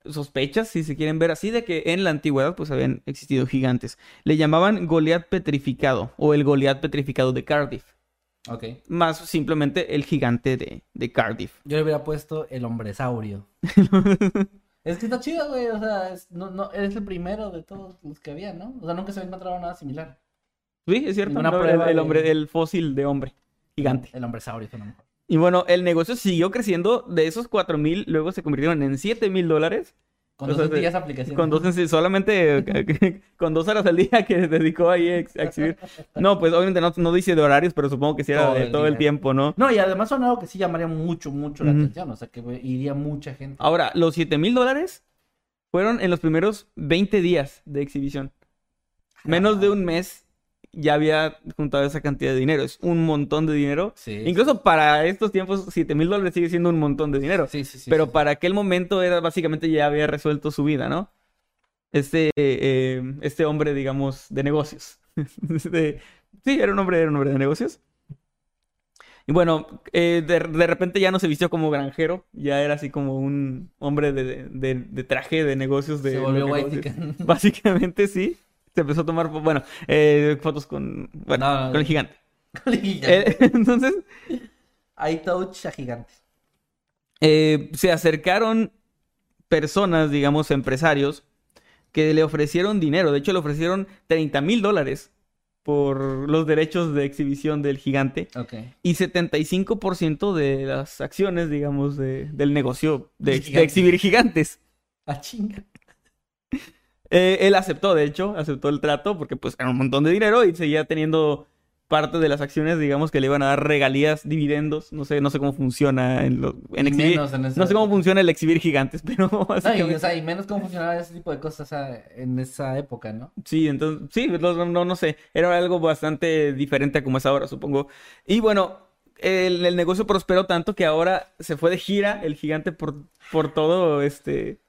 sospechas, si se quieren ver así, de que en la antigüedad pues habían existido gigantes. Le llamaban Goliat petrificado o el Goliat petrificado de Cardiff.
Ok.
Más simplemente el gigante de, de Cardiff.
Yo le hubiera puesto el hombresaurio. Es que está chido, güey. O sea, es, no, no, eres el primero de todos los que había, ¿no? O sea, nunca se había encontrado nada similar.
Sí, es cierto. No, el,
prueba
el hombre, el fósil de hombre gigante.
El hombre saurio, a lo mejor.
Y bueno, el negocio siguió creciendo. De esos 4 mil, luego se convirtieron en 7 mil dólares.
Con
O
dos sencillas
de-
aplicaciones.
Con dos, senc- solamente con dos horas al día que dedicó ahí a ex- a exhibir. No, pues obviamente no, no dice de horarios, pero supongo que sí era
Todo
de
el
todo el tiempo, ¿no?
No, y además son algo que sí llamaría mucho, mucho la atención. O sea, que iría mucha gente.
Ahora, los 7 mil dólares fueron en los primeros 20 días de exhibición. Menos de un mes ya había juntado esa cantidad de dinero. Es un montón de dinero.
Sí,
Incluso para estos tiempos, 7 mil dólares sigue siendo un montón de dinero.
Sí, sí, sí.
pero
sí.
para aquel momento era básicamente ya había resuelto su vida, ¿no? Este, eh, este hombre, digamos, de negocios. Sí, era un hombre, era un hombre de negocios. Y bueno, eh, de, de repente ya no se vistió como granjero, ya era así como un hombre de, de- de traje de negocios. De
Se volvió white.
Básicamente sí. Se empezó a tomar, bueno, eh, fotos con, bueno,
No, no,
con el gigante. Eh, entonces,
Hay touch a gigantes.
eh, se acercaron personas, digamos, empresarios, que le ofrecieron dinero. De hecho, le ofrecieron 30 mil dólares por los derechos de exhibición del gigante
Ok.
y 75% de las acciones, digamos, de- del negocio de, de exhibir gigantes.
A chinga.
Eh, él aceptó, de hecho, aceptó el trato porque pues era un montón de dinero y seguía teniendo parte de las acciones, digamos, que le iban a dar regalías, dividendos. No sé, no sé cómo funciona en, lo- en exhibir.
en
No sé cómo funciona el exhibir gigantes, pero
No, y, o sea, y menos cómo funcionaba ese tipo de cosas en esa época, ¿no?
Sí, entonces, sí, no, no, no sé, era algo bastante diferente a como es ahora, supongo. Y bueno, el, el negocio prosperó tanto que ahora se fue de gira el gigante por, por todo, este,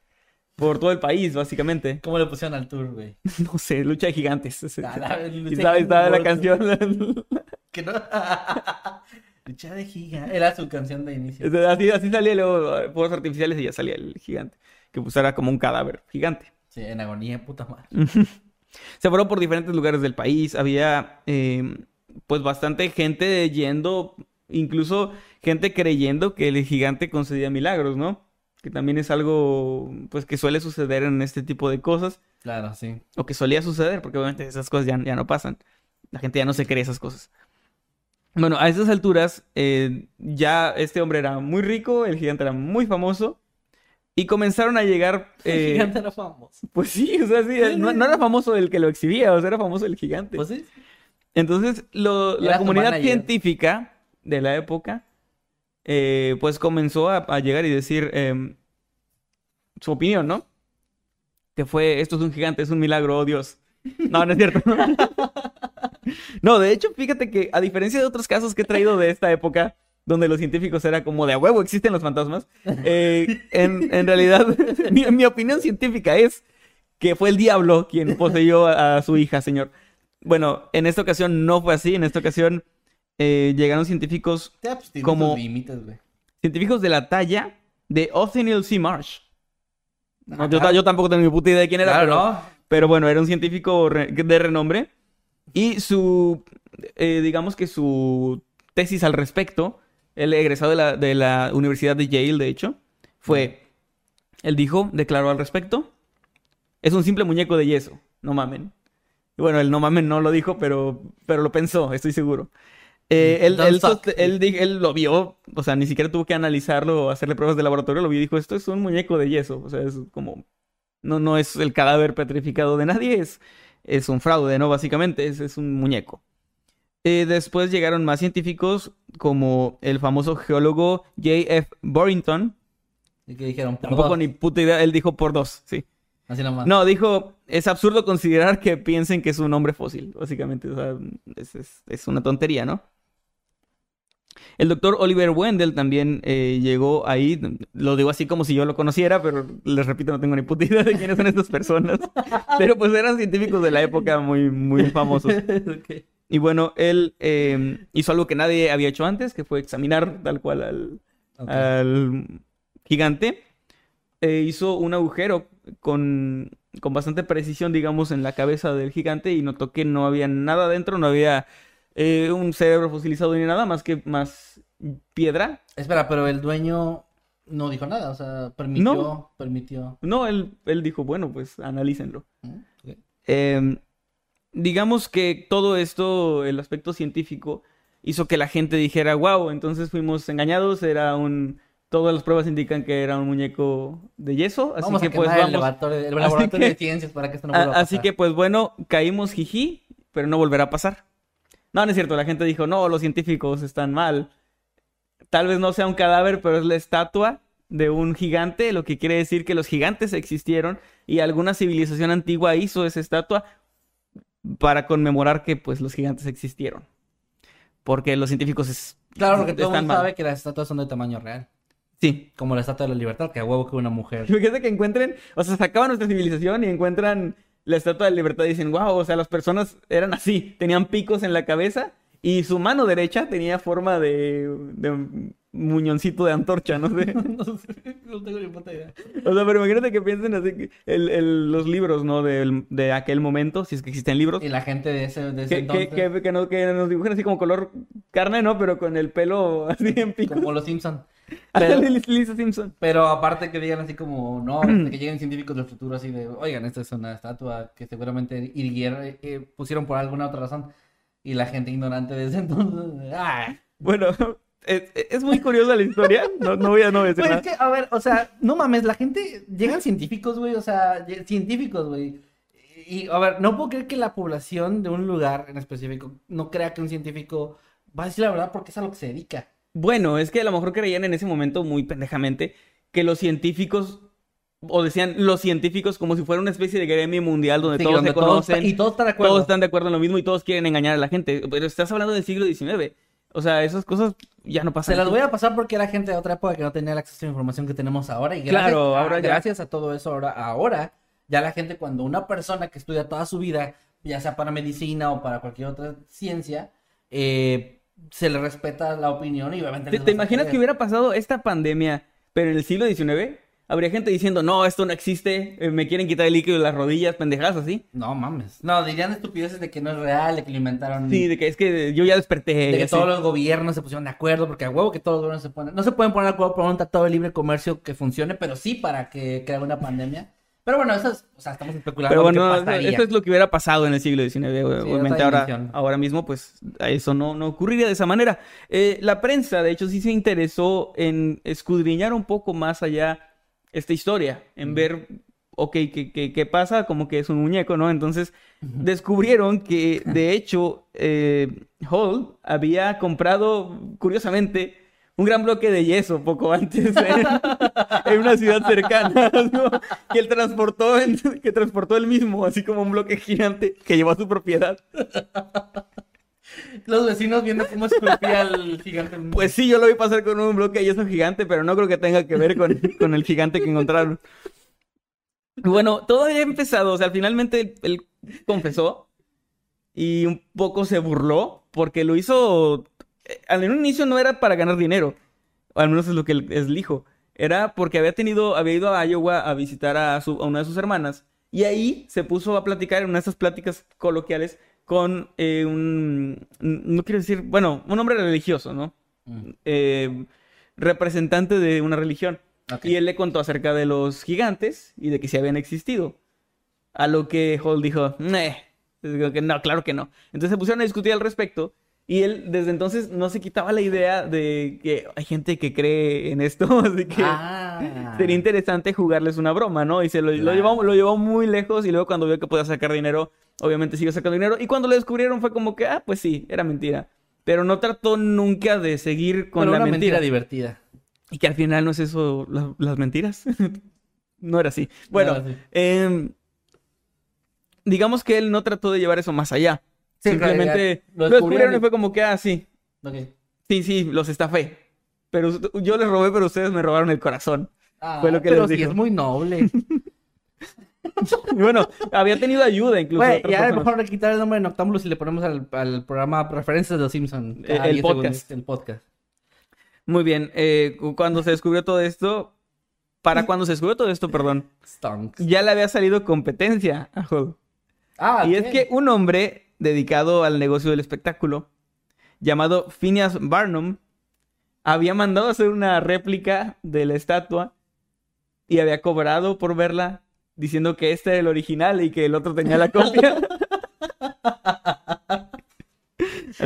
por todo el país, básicamente.
¿Cómo le pusieron al tour, güey?
No sé, lucha de gigantes.
Ah, la-
Y estaba, estaba la canción.
Que no. Lucha de giga. Era su canción de inicio.
Así, así salía luego, fuegos artificiales y ya salía el gigante. Que pues era como un cadáver gigante.
Sí, en agonía, puta madre.
Se fueron por diferentes lugares del país. Había, eh, pues, bastante gente yendo, incluso gente creyendo que el gigante concedía milagros, ¿no? Que también es algo, pues, que suele suceder en este tipo de cosas.
Claro, sí.
O que solía suceder, porque obviamente esas cosas ya, ya no pasan. La gente ya no se cree esas cosas. Bueno, a esas alturas, eh, ya este hombre era muy rico, el gigante era muy famoso. Y comenzaron a llegar...
El
eh,
gigante era famoso.
pues sí, o sea, sí, no, no era famoso el que lo exhibía, o sea, era famoso el gigante.
Pues sí.
Entonces, lo- la comunidad científica de la época, eh, pues comenzó a, llegar y decir em, su opinión, ¿no? Que fue, esto es un gigante, es un milagro, oh Dios. No, no es cierto. no, de hecho, fíjate que a diferencia de otros casos que he traído de esta época, donde los científicos era como de a huevo existen los fantasmas, eh, en, en realidad, mi, mi opinión científica es que fue el diablo quien poseyó a, a su hija, señor. Bueno, en esta ocasión no fue así. En esta ocasión eh, llegaron científicos,
Ya, pues
Como- científicos de la talla de Othniel C. Marsh. No,
Ah,
yo, tampoco tengo ni puta idea de quién era,
Claro,
pero,
¿no?
pero bueno, era un científico re- de renombre. Y su, eh, digamos que su tesis al respecto, el egresado de la, de la Universidad de Yale, de hecho, fue, él dijo, declaró al respecto, es un simple muñeco de yeso, no mamen. Y bueno, el no mamen no lo dijo, pero, pero lo pensó, estoy seguro. Eh, él, él él él lo vio, o sea, ni siquiera tuvo que analizarlo o hacerle pruebas de laboratorio, lo vio y dijo, esto es un muñeco de yeso, o sea, es como, no, no es el cadáver petrificado de nadie, es, es un fraude, ¿no? Básicamente, es, es un muñeco. Eh, después llegaron más científicos como el famoso geólogo J.F. Borrington.
Y que dijeron, por
Tampoco
dos.
ni puta idea, él dijo por dos, sí.
Así nomás.
No, dijo, es absurdo considerar que piensen que es un hombre fósil, básicamente. O sea, es, es- es una tontería, ¿no? El doctor Oliver Wendell también eh, llegó ahí. Lo digo así como si yo lo conociera, pero les repito, no tengo ni puta idea de quiénes son estas personas. Pero pues eran científicos de la época muy, muy famosos. Y bueno, él eh, hizo algo que nadie había hecho antes, que fue examinar tal cual al gigante. Eh, hizo un agujero con, con bastante precisión, digamos, en la cabeza del gigante y notó que no había nada dentro, no había eh, un cerebro fosilizado ni nada más que más piedra.
Espera, pero el dueño no dijo nada, o sea, permitió,
No.
permitió.
No, él, él dijo, bueno, pues analícenlo.
¿Mm?
Eh, digamos que todo esto, el aspecto científico, hizo que la gente dijera, wow, entonces fuimos engañados, era un... Todas las pruebas indican que era un muñeco de yeso, así
vamos
que
a
pues
el
vamos...
laboratorio, el
Así
laboratorio
que-
de ciencias para que esto no vuelva a
así
pasar.
que pues bueno, caímos jiji, pero no volverá a pasar. No, no es cierto, la gente dijo, no, los científicos están mal. Tal vez no sea un cadáver, pero es la estatua de un gigante, lo que quiere decir que los gigantes existieron y alguna civilización antigua hizo esa estatua para conmemorar que pues los gigantes existieron. Porque los científicos es-
Claro, porque todo el mundo sabe que las estatuas son de tamaño real.
Sí.
Como la estatua de la libertad, que a huevo que una mujer.
Fíjate que encuentren, o sea, se acaba nuestra civilización y encuentran la estatua de libertad dicen, wow, o sea, las personas eran así, tenían picos en la cabeza y su mano derecha tenía forma de, de muñoncito de antorcha, no sé.
no sé, no tengo ni puta idea.
O sea, pero imagínate que piensen así, que el- el- los libros, ¿no? Del- de aquel momento, si es que existen libros.
Y la gente de ese, de ese
Que,
entonces,
que, que no- que nos dibujan así como color carne, ¿no? Pero con el pelo así en pico.
como los Simpson. Pero,
Lisa Simpson.
pero aparte que digan así como, no, este, que lleguen científicos del futuro así de, oigan, esta es una estatua que seguramente irguieron, eh, pusieron por alguna otra razón. Y la gente ignorante de ese entonces, ah.
Bueno, es, es muy curiosa la historia. No, no voy a no decir
Güey,
nada.
es que, a ver, o sea, no mames, la gente, llegan científicos, güey, o sea, científicos, güey. Y, a ver, no puedo creer que la población de un lugar en específico no crea que un científico va a decir la verdad porque es a lo que se dedica.
Bueno, es que a lo mejor creían en ese momento muy pendejamente que los científicos, o decían los científicos como si fuera una especie de gremio mundial donde
Sí,
todos
donde
se
todos
conocen,
está- y todos están de acuerdo.
todos están de acuerdo en lo mismo y todos quieren engañar a la gente. Pero estás hablando del siglo XIX. O sea, esas cosas ya no pasan.
Se las voy a pasar porque era gente de otra época que no tenía el acceso a la información que tenemos ahora. Y gracias,
Claro,
a-
ahora ya.
gracias a todo eso, ahora, ahora, ya la gente, cuando una persona que estudia toda su vida, ya sea para medicina o para cualquier otra ciencia, eh, se le respeta la opinión y obviamente...
¿Te, te imaginas que hubiera pasado esta pandemia, pero en el siglo XIX? Habría gente diciendo, no, esto no existe, eh, me quieren quitar el líquido de las rodillas, pendejadas así.
No mames. No, dirían estupideces de que no es real, de que lo inventaron.
Sí, de que es que yo ya desperté.
de que
así.
todos los gobiernos se pusieron de acuerdo, porque a huevo que todos los gobiernos se ponen. No se pueden poner de acuerdo por un tratado de libre comercio que funcione, pero sí para que crea una pandemia. Pero bueno, eso es, o sea, estamos especulando
Pero bueno, eso, es lo que hubiera pasado en el siglo XIX. Obviamente ahora, ahora mismo, pues eso no, no ocurriría de esa manera. Eh, la prensa, de hecho, sí se interesó en escudriñar un poco más allá esta historia, en ver, ok, ¿qué, qué, qué pasa? Como que es un muñeco, ¿no? Entonces descubrieron que, de hecho, eh, Hall había comprado, curiosamente, un gran bloque de yeso poco antes en, en una ciudad cercana, ¿no? que él transportó, en- que transportó él mismo, así como un bloque gigante que llevó a su propiedad.
Los vecinos viendo cómo esculpía al gigante.
Pues sí, yo lo vi pasar con un bloque de yeso gigante, pero no creo que tenga que ver con, con el gigante que encontraron. Bueno, todo había empezado, o sea, finalmente él, él confesó y un poco se burló porque lo hizo, en un inicio no era para ganar dinero, o al menos es lo que él, él dijo, era porque había tenido, había ido a Iowa a visitar a, su- a una de sus hermanas y ahí se puso a platicar en una de esas pláticas coloquiales con eh, un, no quiero decir, bueno, un hombre religioso, ¿no?
Mm.
eh, representante de una religión. Y él le contó acerca de los gigantes y de que si habían existido. A lo que Hall dijo, no, claro que no. Entonces se pusieron a discutir al respecto y él desde entonces no se quitaba la idea de que hay gente que cree en esto, así que
Ah.
sería interesante jugarles una broma, ¿no? Y se lo, lo llevó, lo llevó muy lejos y luego cuando vio que podía sacar dinero, obviamente siguió sacando dinero. Y cuando lo descubrieron fue como que, ah, pues sí, era mentira. Pero no trató nunca de seguir con
Pero
la
una
mentira.
mentira divertida.
Y que al final no es eso, la- las mentiras. no era así. Bueno,
No,
em, digamos que él no trató de llevar eso más allá.
Sí,
Simplemente
lo
descubrieron
y-
y fue como que, ah, sí,
Ok.
sí, sí, los estafé. Pero yo les robé, pero ustedes me robaron el corazón.
Ah,
Fue lo que
pero
les
sí
dijo.
es muy noble.
Y bueno, había tenido ayuda incluso.
ya a lo mejor le quitar el nombre de Noctámbulos y le ponemos al, al programa Referencias de los Simpsons.
Eh, el
10
podcast.
El podcast.
Muy bien, eh, cu- cuando se descubrió todo esto, para cuando se descubrió todo esto, perdón,
Stonks.
ya le había salido competencia a Hall.
Ah,
Y es que un hombre dedicado al negocio del espectáculo, llamado Phineas Barnum, había mandado hacer una réplica de la estatua y había cobrado por verla diciendo que este era el original y que el otro tenía la copia.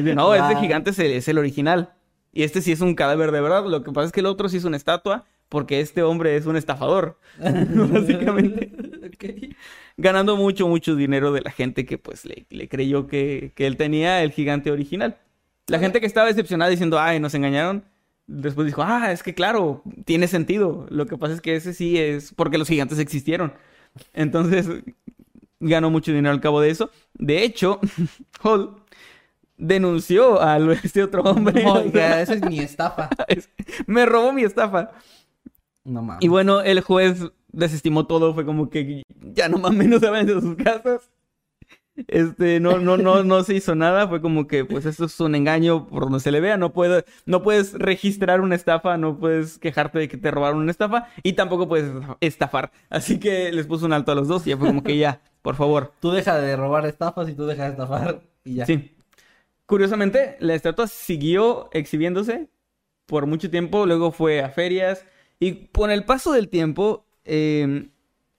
No, este gigante es el, es el original. Y este sí es un cadáver de verdad. Lo que pasa es que el otro sí es una estatua porque este hombre es un estafador. Básicamente.
Ok.
Ganando mucho, mucho dinero de la gente que pues le, le creyó que, que él tenía el gigante original. La gente que estaba decepcionada diciendo, ay, nos engañaron. Después dijo, ah, es que claro, tiene sentido. Lo que pasa es que ese sí es porque los gigantes existieron. Entonces, ganó mucho dinero al cabo de eso. De hecho, Hall denunció a este otro hombre.
Esa es mi estafa.
Me robó mi estafa.
No mames.
Y bueno, el juez desestimó todo, fue como que ya no mames, no se vayan de sus casas. Este, no, no, no, no se hizo nada, fue como que, pues, esto es un engaño por donde se le vea, no puede, no puedes registrar una estafa, no puedes quejarte de que te robaron una estafa, y tampoco puedes estafar. Así que les puso un alto a los dos, y ya fue como que ya, por favor.
Tú deja de robar estafas y tú deja de estafar y ya.
Sí. Curiosamente, la estatua siguió exhibiéndose por mucho tiempo, luego fue a ferias y con el paso del tiempo eh,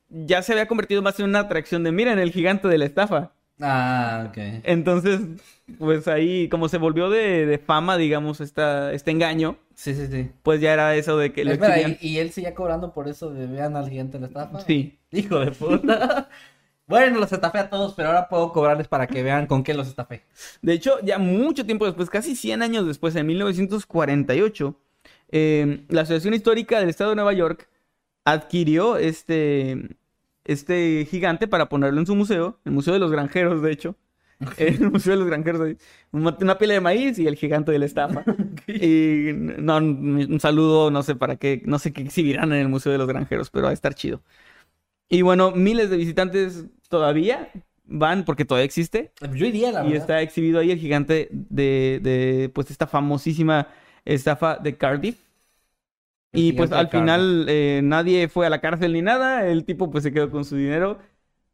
ya se había convertido más en una atracción de, miren, el gigante de la estafa.
Ah, ok.
Entonces, pues ahí, como se volvió de, de fama, digamos, esta, este engaño,
Sí, sí, sí.
pues ya era eso de que lo
Espera,
exhibían.
¿y, y él seguía cobrando por eso de vean al gigante de la estafa?
Sí.
Hijo de puta. bueno, los estafé a todos, pero ahora puedo cobrarles para que vean con qué los estafé.
De hecho, ya mucho tiempo después, casi 100 años después, en 1948, eh, la Asociación Histórica del Estado de Nueva York adquirió este, este gigante para ponerlo en su museo, el Museo de los Granjeros, de hecho. El Museo de los Granjeros, una, pila de maíz y el gigante de la estafa. Y no, un saludo, no sé para qué, no sé qué exhibirán en el Museo de los Granjeros, pero va a estar chido. Y bueno, miles de visitantes todavía van porque todavía existe.
Yo iría, la
Y
verdad.
está exhibido ahí el gigante de, de, pues, esta famosísima estafa de Cardiff. Y pues al final eh, nadie fue a la cárcel ni nada. El tipo pues se quedó con su dinero.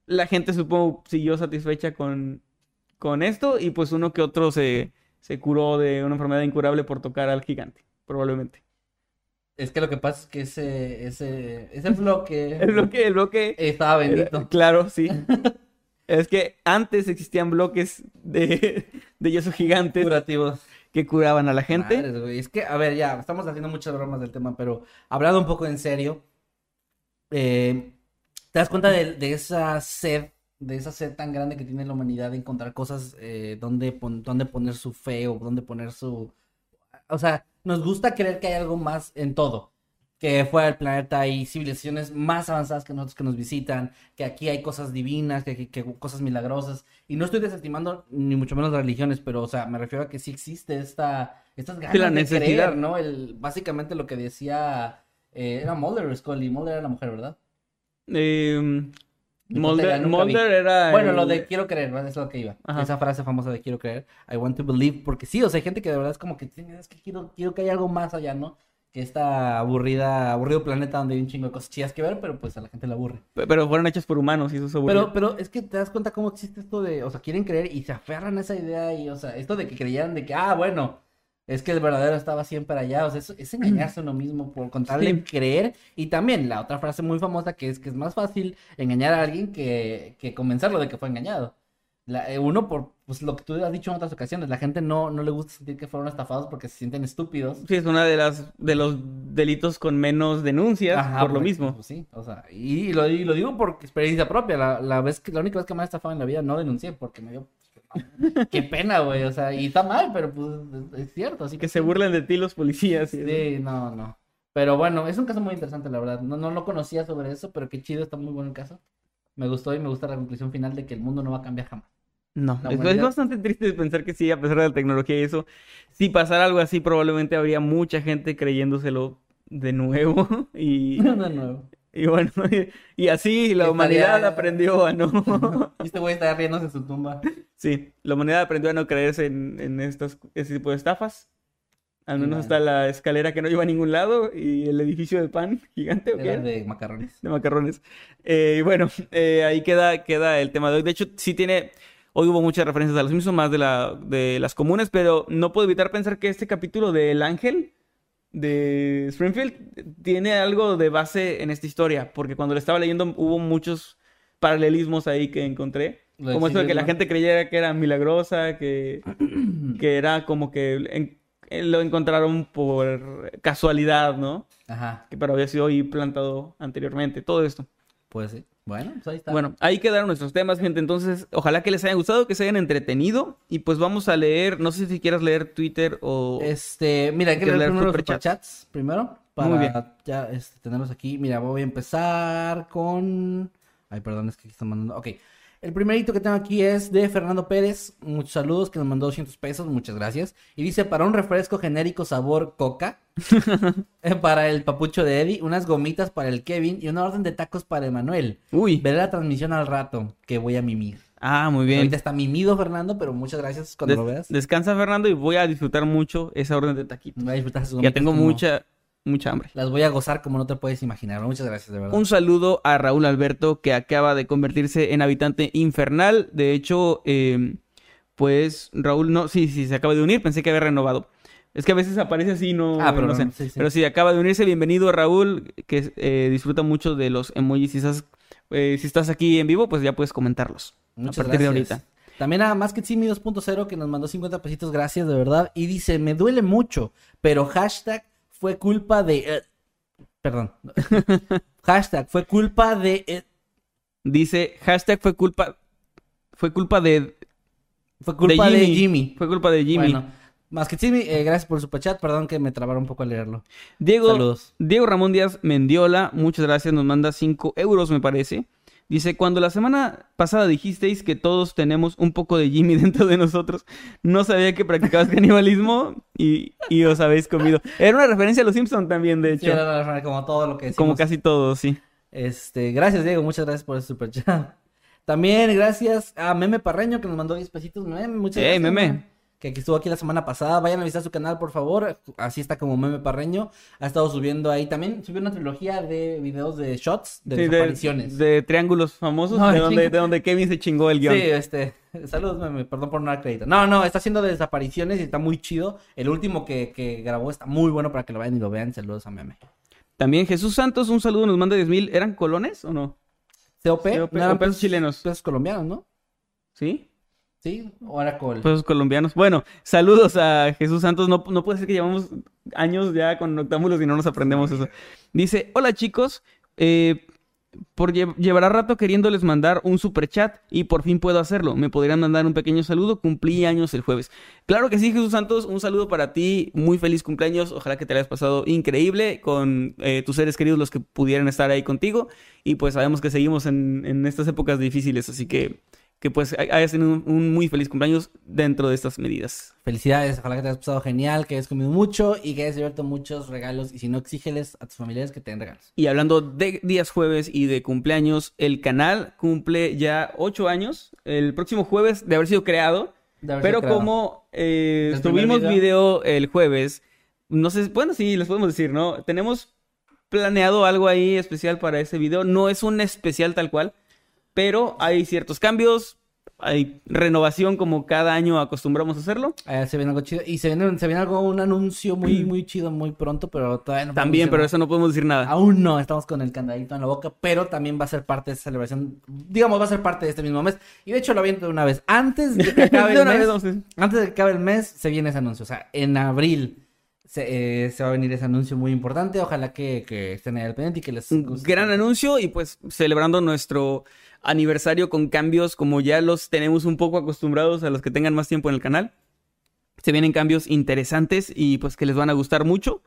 La gente supongo siguió satisfecha con, con esto. Y pues uno que otro se, se curó de una enfermedad incurable por tocar al gigante. Probablemente.
Es que lo que pasa es que ese, ese, ese bloque
El bloque, el bloque.
estaba bendito.
era- claro, sí. es que antes existían bloques de, de yeso gigantes
Curativos.
Que curaban a la gente.
Madres, güey. Es que, a ver, ya, estamos haciendo muchas bromas del tema, pero hablando un poco en serio, eh, ¿te das cuenta de, de esa sed, de esa sed tan grande que tiene la humanidad de encontrar cosas eh, donde, pon- donde poner su fe o donde poner su... O sea, nos gusta creer que hay algo más en todo. Que fuera del planeta hay civilizaciones más avanzadas que nosotros que nos visitan, que aquí hay cosas divinas, que, que- que cosas milagrosas. Y no estoy desestimando ni mucho menos las religiones, pero, o sea, me refiero a que sí existe esta, estas ganas
la
de
necesidad.
creer, ¿no? El, básicamente lo que decía, eh, era Mulder Scully, Mulder era la mujer, ¿verdad?
Eh, Mulder, era.
Bueno,
el-
lo de quiero creer, ¿verdad? Es lo que iba.
Ajá.
Esa frase famosa de quiero creer, I want to believe, porque sí, o sea, hay gente que de verdad es como que "Tiene- es que quiero, quiero que haya algo más allá, ¿no? Que esta aburrida, aburrido planeta donde hay un chingo de cosas chidas que ver, pero pues a la gente le aburre.
Pero fueron hechos por humanos y eso es aburrido.
Pero, pero es que te das cuenta cómo existe esto de, o sea, quieren creer y se aferran a esa idea y, o sea, esto de que creyeran de que, ah, bueno, es que el verdadero estaba siempre allá, o sea, eso- es engañarse a uno mismo por contarle
Sí.
creer. Y también la otra frase muy famosa que es que es más fácil engañar a alguien que, que convencerlo de que fue engañado. La- eh, uno por, pues lo que tú has dicho en otras ocasiones, la gente no, no le gusta sentir que fueron estafados porque se sienten estúpidos.
Sí, es una de las de los delitos con menos denuncias
Ajá,
por lo mismo.
pues, sí, o sea, y, lo, y lo digo por experiencia propia. La, la vez que, la única vez que me han estafado en la vida no denuncié porque me dio. pues, Qué pena, güey. O sea, y está mal, pero pues es- cierto. Así
Que se burlen de ti los policías.
Sí, no, no. Pero bueno, es un caso muy interesante, la verdad. No, no lo conocía sobre eso, pero qué chido, está muy bueno el caso. Me gustó y me gusta la conclusión final de que el mundo no va a cambiar jamás.
No, es, es bastante triste pensar que sí, a pesar de la tecnología y eso, si pasara algo así, probablemente habría mucha gente creyéndoselo de nuevo. Y,
De nuevo.
y bueno, y, así la
Estaría-
humanidad aprendió a no.
Y este güey está riéndose en su tumba.
Sí, la humanidad aprendió a no creerse en, en estos, ese tipo de estafas. Al menos
Bueno.
está la escalera que no iba a ningún lado y el edificio de pan gigante, ¿o qué
de macarrones.
de macarrones. Eh, y bueno, eh, ahí queda, queda el tema de hoy. De hecho, sí tiene. Hoy hubo muchas referencias a los mismos, más de, la, de las comunes, pero no puedo evitar pensar que este capítulo del ángel de Springfield tiene algo de base en esta historia, porque cuando lo estaba leyendo hubo muchos paralelismos ahí que encontré. Como esto de que la gente creyera que era milagrosa, que, que era como que en- eh, lo encontraron por casualidad, ¿no?
Ajá,
Que pero había sido ahí plantado anteriormente, todo esto.
pues sí. Bueno, pues ahí está.
Bueno, ahí quedaron nuestros temas, gente. Entonces, ojalá que les hayan gustado, que se hayan entretenido. Y pues vamos a leer, no sé si quieras leer Twitter o...
Este, mira, hay que
¿Quieres
leer
leer
primero los
superchats
primero. Para
Muy bien.
ya este, tenerlos aquí. Mira, voy a empezar con. Ay, perdón, es que aquí están mandando. Ok. El primerito que tengo aquí es de Fernando Pérez. Muchos saludos, que nos mandó 200 pesos. Muchas gracias. Y dice: para un refresco genérico sabor coca. eh, para el papucho de Eddie. Unas gomitas para el Kevin. Y una orden de tacos para Emanuel.
Uy.
Veré la transmisión al rato, que voy a mimir.
Ah, muy bien.
Ahorita está mimido, Fernando, pero muchas gracias cuando
Des-
lo veas.
Descansa, Fernando, y voy a disfrutar mucho esa orden de taquitos.
Voy a disfrutar sus
Ya tengo
como-
mucha, mucha hambre.
Las voy a gozar como no te puedes imaginar. Muchas gracias, de verdad.
Un saludo a Raúl Alberto, que acaba de convertirse en habitante infernal. De hecho, eh, pues Raúl no, sí, sí, se acaba de unir. Pensé que había renovado. Es que a veces aparece así, no,
Ah, pero
no sé.
no, sí, sí.
Pero sí, acaba de unirse. Bienvenido, Raúl, que eh, disfruta mucho de los emojis. Si estás, eh, si estás aquí en vivo, pues ya puedes comentarlos.
Muchas
a partir de
gracias.
ahorita.
También a Masketsimi 2.0 que nos mandó 50 pesitos, gracias de verdad. Y dice, me duele mucho, pero hashtag fue culpa de... eh, Perdón. hashtag fue culpa de... eh,
Dice, hashtag fue culpa, fue culpa de,
fue culpa de Jimmy.
Fue culpa de Jimmy.
Bueno, Masketsimi, eh, gracias por su chat. Perdón que me trabaron un poco al leerlo.
Diego,
Saludos.
Diego Ramón Díaz Mendiola, muchas gracias, nos manda 5 euros, me parece. Dice, cuando la semana pasada dijisteis que todos tenemos un poco de Jimmy dentro de nosotros, no sabía que practicabas canibalismo y, y os habéis comido. Era una referencia a los Simpsons también, de
Sí,
hecho.
era la- como todo lo que decimos.
como casi todos, sí.
Este, gracias Diego, muchas gracias por el super chat. También gracias a Meme Parreño que nos mandó 10 pesitos. Meme, muchas
Ey,
gracias.
Meme.
Que estuvo aquí la semana pasada. Vayan a visitar su canal, por favor. Así está como Meme Parreño. Ha estado subiendo ahí también. Subió una trilogía de videos de shots, de
Sí,
desapariciones.
de triángulos famosos,
No,
de,
de
donde,
chinga.
de donde Kevin se chingó el guion.
Sí, este. Saludos, Meme. Perdón por no dar crédito. No, no, está haciendo de desapariciones y está muy chido. El último que, que grabó está muy bueno para que lo vayan y lo vean. Saludos a Meme.
También Jesús Santos, un saludo, nos manda 10 mil. ¿Eran colones o no?
COP,
COP,
no eran
pesos chilenos.
Pesos colombianos, ¿no?
¿Sí?
Sí, Oracle.
Pesos colombianos. Bueno, saludos a Jesús Santos. No, no puede ser que llevamos años ya con Noctámbulos y no nos aprendemos eso. Dice, hola chicos, eh, por lle- llevará rato queriéndoles mandar un super chat y por fin puedo hacerlo. Me podrían mandar un pequeño saludo. Cumplí años el jueves. Claro que sí, Jesús Santos. Un saludo para ti. Muy feliz cumpleaños. Ojalá que te hayas pasado increíble con eh, tus seres queridos, los que pudieran estar ahí contigo. Y pues sabemos que seguimos en, en estas épocas difíciles, así que que pues hay- hayas tenido un, un muy feliz cumpleaños dentro de estas medidas.
Felicidades, ojalá que te hayas pasado genial, que hayas comido mucho y que hayas abierto muchos regalos. Y si no, exígeles a tus familiares que te den regalos.
Y hablando de días jueves y de cumpleaños, el canal cumple ya ocho años, el próximo jueves de haber sido creado,
haber
pero
sido creado.
como eh, tuvimos
video.
video el jueves, no sé, bueno, sí, les podemos decir, ¿no? Tenemos planeado algo ahí especial para ese video, no es un especial tal cual, pero hay ciertos cambios, hay renovación como cada año acostumbramos a hacerlo.
Ah, se viene algo chido. Y se viene, se viene algo, un anuncio muy, muy chido muy pronto, pero todavía no
También, pero
nada.
eso no podemos decir nada.
Aún no, estamos con el candadito en la boca, pero también va a ser parte de esta celebración. Digamos, va a ser parte de este mismo mes. Y de hecho lo aviento de una vez. Antes de que acabe el mes,
vez,
antes de que acabe el mes, se viene ese anuncio. O sea, en abril se, eh, se va a venir ese anuncio muy importante. Ojalá que, que estén ahí al pendiente y que les guste.
gran anuncio y pues celebrando nuestro aniversario con cambios como ya los tenemos un poco acostumbrados a los que tengan más tiempo en el canal. Se vienen cambios interesantes y pues que les van a gustar mucho.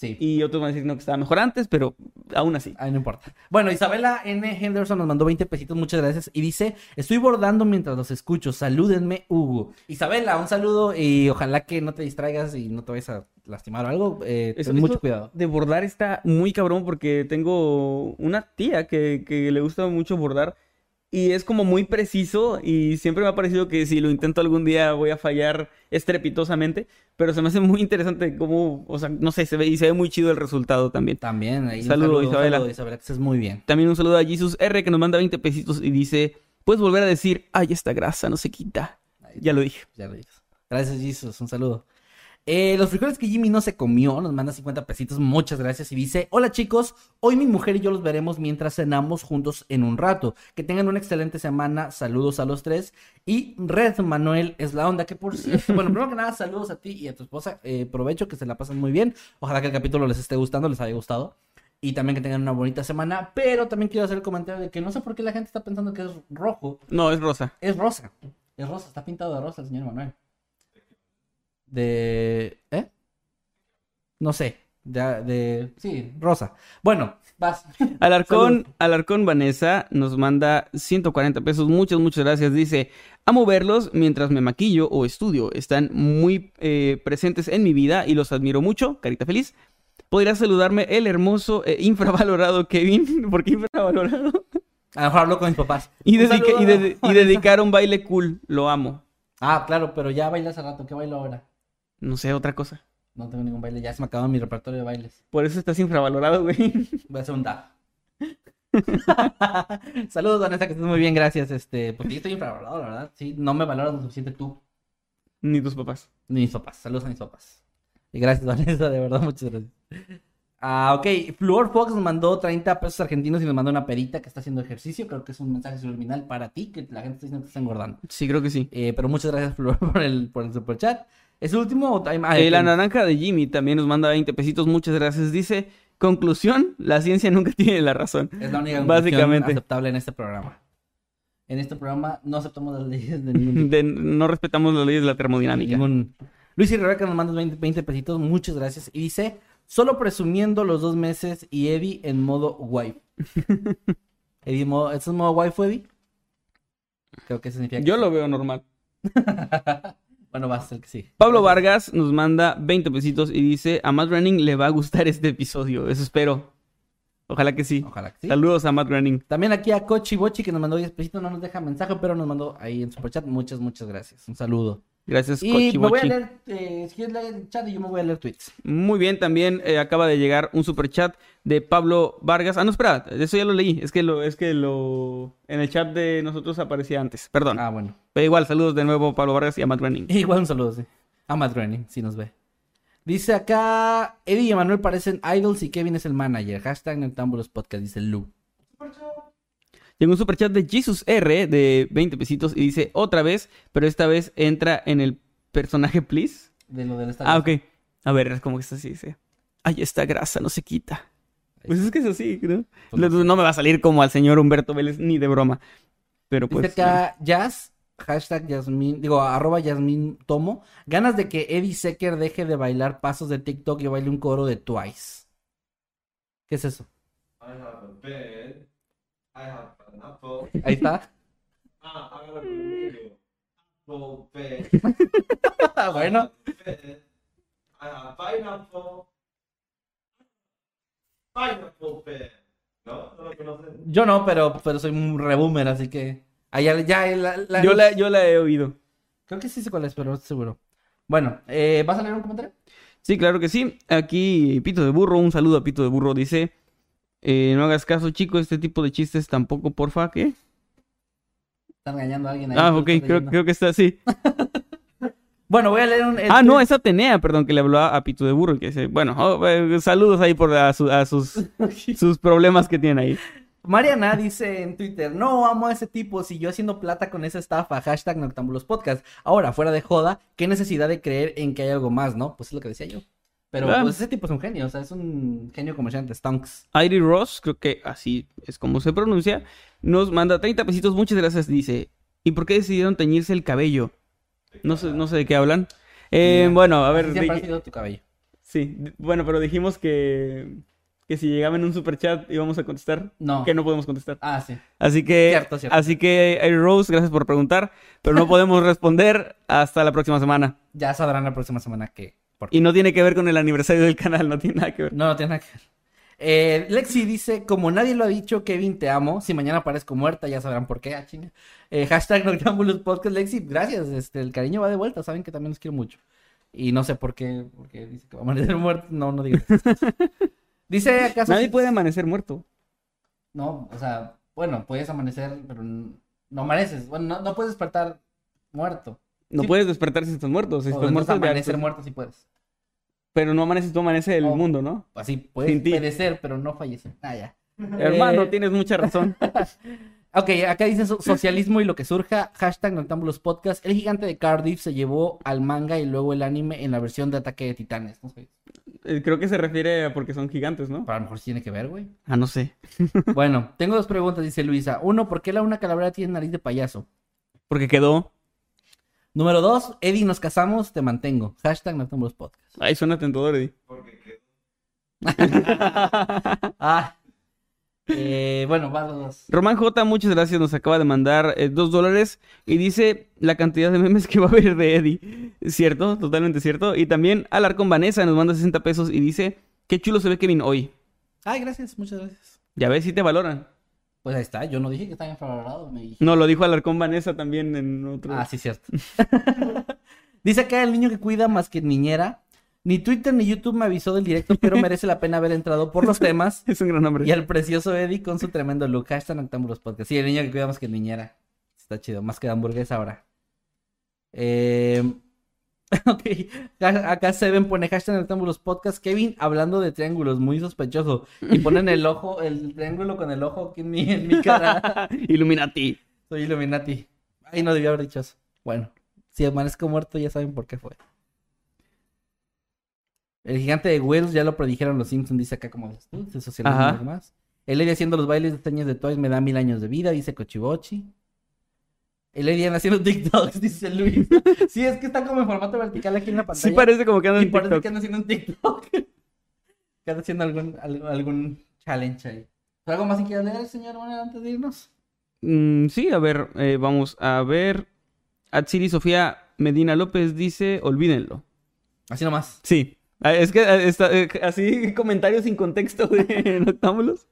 Sí.
Y otros van a decir no, que estaba mejor antes, pero aún así.
Ay, no importa. Bueno, Isabela N. Henderson nos mandó 20 pesitos, muchas gracias. Y dice, estoy bordando mientras los escucho. Salúdenme, Hugo. Isabela, un saludo y ojalá que no te distraigas y no te vayas a lastimar o algo. Eh,
Eso-
ten mucho cuidado.
De bordar está muy cabrón porque tengo una tía que, que le gusta mucho bordar y es como muy preciso y siempre me ha parecido que si lo intento algún día voy a fallar estrepitosamente, pero se me hace muy interesante cómo, o sea, no sé, se ve y se ve muy chido el resultado también.
También, ahí un
Saludo, Isabela.
saludo, Isabela, que estés muy bien.
También un saludo a Jesus R que nos manda 20 pesitos y dice, puedes volver a decir, ay, esta grasa no se quita. Ya lo dije.
Ya lo dices. Gracias, Jesus, un saludo. Eh, los frijoles que Jimmy no se comió, nos manda 50 pesitos, muchas gracias. Y dice, hola chicos, hoy mi mujer y yo los veremos mientras cenamos juntos en un rato. Que tengan una excelente semana, saludos a los tres. Y Red Manuel es la onda, que por cierto, bueno, primero que nada, saludos a ti y a tu esposa. Eh, provecho, que se la pasen muy bien. Ojalá que el capítulo les esté gustando, les haya gustado. Y también que tengan una bonita semana. Pero también quiero hacer el comentario de que no sé por qué la gente está pensando que es rojo.
No, es rosa.
Es rosa. Es rosa, está pintado de rosa el señor Manuel. De. ¿Eh? No sé. De, de- Sí, rosa. Bueno, vas.
Alarcón, Alarcón Vanessa nos manda 140 pesos. Muchas, muchas gracias. Dice, amo verlos mientras me maquillo o estudio. Están muy eh, presentes en mi vida y los admiro mucho. Carita feliz. ¿Podrías saludarme el hermoso e infravalorado Kevin? ¿Por qué infravalorado?
A lo mejor hablo con mis papás.
Y,
Un
dedique-
saludo
y,
a-
de- y dedicar un baile cool. Lo amo.
Ah, claro, pero ya bailé hace rato. ¿Qué bailo ahora?
No sé, otra cosa.
No tengo ningún baile. Ya se me acabó mi repertorio de bailes.
Por eso estás infravalorado, güey.
Voy a hacer un da. Saludos, Vanessa, que estés muy bien, gracias. Este, porque yo estoy infravalorado, la verdad. Sí, no me valoras lo suficiente tú.
Ni tus papás.
Ni mis papás. Saludos a mis papás. Y gracias, Vanessa, de verdad, muchas gracias. Ah, ok. Flor Fox nos mandó 30 pesos argentinos y nos mandó una perita que está haciendo ejercicio. Creo que es un mensaje subliminal para ti, que la gente está diciendo que está engordando.
Sí, creo que sí.
Eh, pero muchas gracias, Flor, por el, por el super chat. ¿Es el último? o ah,
Eh, la naranja de Jimmy también nos manda 20 pesitos. Muchas gracias. Dice, conclusión, la ciencia nunca tiene la razón.
Es la única conclusión
Básicamente.
aceptable en este programa. En este programa no aceptamos las leyes de ningún.
De- no respetamos las leyes de la termodinámica.
Ningún- Luis y Rebeca nos mandan 20, 20 pesitos, muchas gracias. Y dice, solo presumiendo los dos meses y Eddie en modo wife. Eddie en modo, ¿eso es modo wife, Eddie? Creo que significa que
Yo
sí.
lo veo normal.
Bueno, va a ser que sí.
Pablo Vargas nos manda 20 pesitos y dice, a Matt Groening le va a gustar este episodio. Eso espero. Ojalá que sí.
Ojalá que sí.
Saludos a Matt Groening.
También aquí a Cochi Bochi que nos mandó 10 pesitos, no nos deja mensaje, pero nos mandó ahí en superchat. Muchas, muchas gracias. Un saludo.
Gracias,
Y
Cochi
me voy a leer, eh, si quieres leer el chat y yo me voy a leer tweets.
Muy bien, también eh, acaba de llegar un super chat de Pablo Vargas. Ah, no, espera, eso ya lo leí. Es que lo, es que lo en el chat de nosotros aparecía antes. Perdón.
Ah, bueno.
Pero igual, saludos de nuevo a Pablo Vargas y a Matt Groening.
Igual un saludo, sí. A Matt Groening, si nos ve. Dice acá, Eddie y Emanuel parecen idols y Kevin es el manager. Hashtag Noctámbulos Podcast, dice Lu.
Llegó un super chat de Jesus R de 20 pesitos y dice otra vez, pero esta vez entra en el personaje, please.
De lo del
Ah, ok. A ver, es como que está así, dice. Ay, esta grasa no se quita. Pues es que es así, ¿no?
Pues no
me va a salir como al señor Humberto Vélez ni de broma. Pero
Dice
pues.
acá, Jazz, hashtag Yasmin, digo, arroba Yasmin Tomo. Ganas de que Eddie Secker deje de bailar pasos de TikTok y baile un coro de Twice. ¿Qué es eso?
I have a bed. I have an apple.
Ahí está.
Ah, hágalo conmigo. Apple
bueno,
bed. I have pineapple. Pineapple bed. ¿No? ¿No lo
yo no, pero, pero soy un reboomer, así que... ahí ya, ya la- la-
Yo la, yo la he oído.
Creo que sí sé cuál es, pero no estoy seguro. Bueno, eh, ¿vas a leer un comentario?
Sí, claro que sí. Aquí Pito de Burro, un saludo a Pito de Burro. Dice: eh, No hagas caso, chico, este tipo de chistes tampoco, porfa, ¿qué?
Están engañando a alguien ahí.
Ah, ok, creo, que está así.
Bueno, voy a leer un...
Ah, no, es Atenea, perdón, que le habló a, Pito de Burro. Que dice: Bueno, oh, eh, saludos ahí por a, su- a sus, sus problemas que tiene ahí.
Mariana dice en Twitter, no amo a ese tipo, siguió haciendo plata con esa estafa, hashtag Noctámbulos Podcast. Ahora, fuera de joda, qué necesidad de creer en que hay algo más, ¿no? Pues es lo que decía yo. Pero
Ah.
pues ese tipo es un genio, o sea, es un genio comerciante, Stonks.
Airi Ross, creo que así es como se pronuncia, nos manda 30 pesitos, muchas gracias. Dice: ¿Y por qué decidieron teñirse el cabello? No sé, no sé de qué hablan. Eh,
Mira,
bueno, a ver,
siempre ha sido tu cabello.
Sí, bueno, pero dijimos que, que si llegaba en un super chat íbamos a contestar.
No.
Que no podemos contestar.
Ah, sí.
Así que,
Cierto, cierto.
así que, Air Rose, gracias por preguntar, pero no podemos responder hasta la próxima semana.
Ya sabrán la próxima semana que...
Y no tiene que ver con el aniversario del canal, no tiene nada que ver.
No, no tiene nada que ver. Eh, Lexi dice, como nadie lo ha dicho, Kevin, te amo. Si mañana aparezco muerta, ya sabrán por qué. Ah, chinga. Eh, hashtag Noctámbulos Podcast, Lexi. Gracias, este, el cariño va de vuelta. Saben que también los quiero mucho. Y no sé por qué, porque dice que va a amanecer muerto. No, no digas. dice acaso...
Nadie puede amanecer muerto.
No, o sea, bueno, puedes amanecer, pero no amaneces. Bueno, no, no puedes despertar muerto.
No
Sí.
puedes despertar si estás muerto. Si
O
estás muerto,
amanecer
estás-
muerto si puedes.
Pero no amaneces tú, amanece el
Oh.
mundo, ¿no?
Así puedes
ti.
perecer, pero no fallecer. Ah, ya.
Hermano,
Eh,
tienes mucha razón.
Ok, acá dice so- socialismo y lo que surja. Hashtag Noctámbulos Podcast. El gigante de Cardiff se llevó al manga y luego el anime en la versión de Ataque de Titanes. No sé.
Eh, Creo que se refiere a porque son gigantes, ¿no?
Pero a lo mejor sí tiene que ver, güey.
Ah, no sé.
Bueno, tengo dos preguntas, dice Luisa. Uno, ¿por qué la una calavera tiene nariz de payaso?
Porque quedó.
Número dos, Eddie, nos casamos, te mantengo. Hashtag Noctámbulos Podcast.
Ay, suena tentador, Eddie.
Porque quedó.
Ah. Eh, bueno, va dos.
Román J, muchas gracias. Nos acaba de mandar eh, dos dólares y dice la cantidad de memes que va a haber de Eddie. ¿Cierto? Totalmente cierto. Y también Alarcón Vanessa nos manda 60 pesos y dice: Qué chulo se ve Kevin hoy.
Ay, gracias, muchas gracias.
Ya ves si te valoran.
Pues ahí está, yo no dije que estaba infravalorado, me dije.
No, lo dijo Alarcón Vanessa también en otro.
Ah, sí, cierto. Dice acá el niño que cuida más que niñera. Ni Twitter ni YouTube me avisó del directo, pero merece la pena haber entrado por los temas.
Es un gran nombre.
Y al precioso Eddie con su tremendo look. Hashtag Noctámbulos Podcast. Sí, el niño que cuida más que niñera. Está chido, más que de hamburguesa ahora. Eh... ok, acá Seven pone hashtag Noctámbulos Podcast. Kevin hablando de triángulos, muy sospechoso. Y ponen el ojo, el triángulo con el ojo aquí en mi, en mi cara.
Illuminati.
Soy Illuminati. Ay, no debía haber dicho eso. Bueno, si amanezco muerto, ya saben por qué fue. El gigante de Wells ya lo predijeron los Simpsons, dice acá como tú,
Ajá.
y demás. El Eddie haciendo los bailes de teñas de Toys me da mil años de vida, dice Cochibochi. El Eddie anda haciendo TikToks, dice Luis. sí, es que está como en formato vertical aquí en la pantalla.
Sí parece como que anda
Y
en
parece
TikTok.
que anda haciendo un TikTok. que anda haciendo algún, algún, challenge ahí. ¿Algo más que quieras leer, señor Manuel, antes de irnos?
Mm, sí, a ver, eh, vamos a ver. Atsiri Sofía Medina López dice: Olvídenlo.
Así nomás.
Sí. Ah, Es que está, eh, así comentarios sin contexto de Noctámbulos.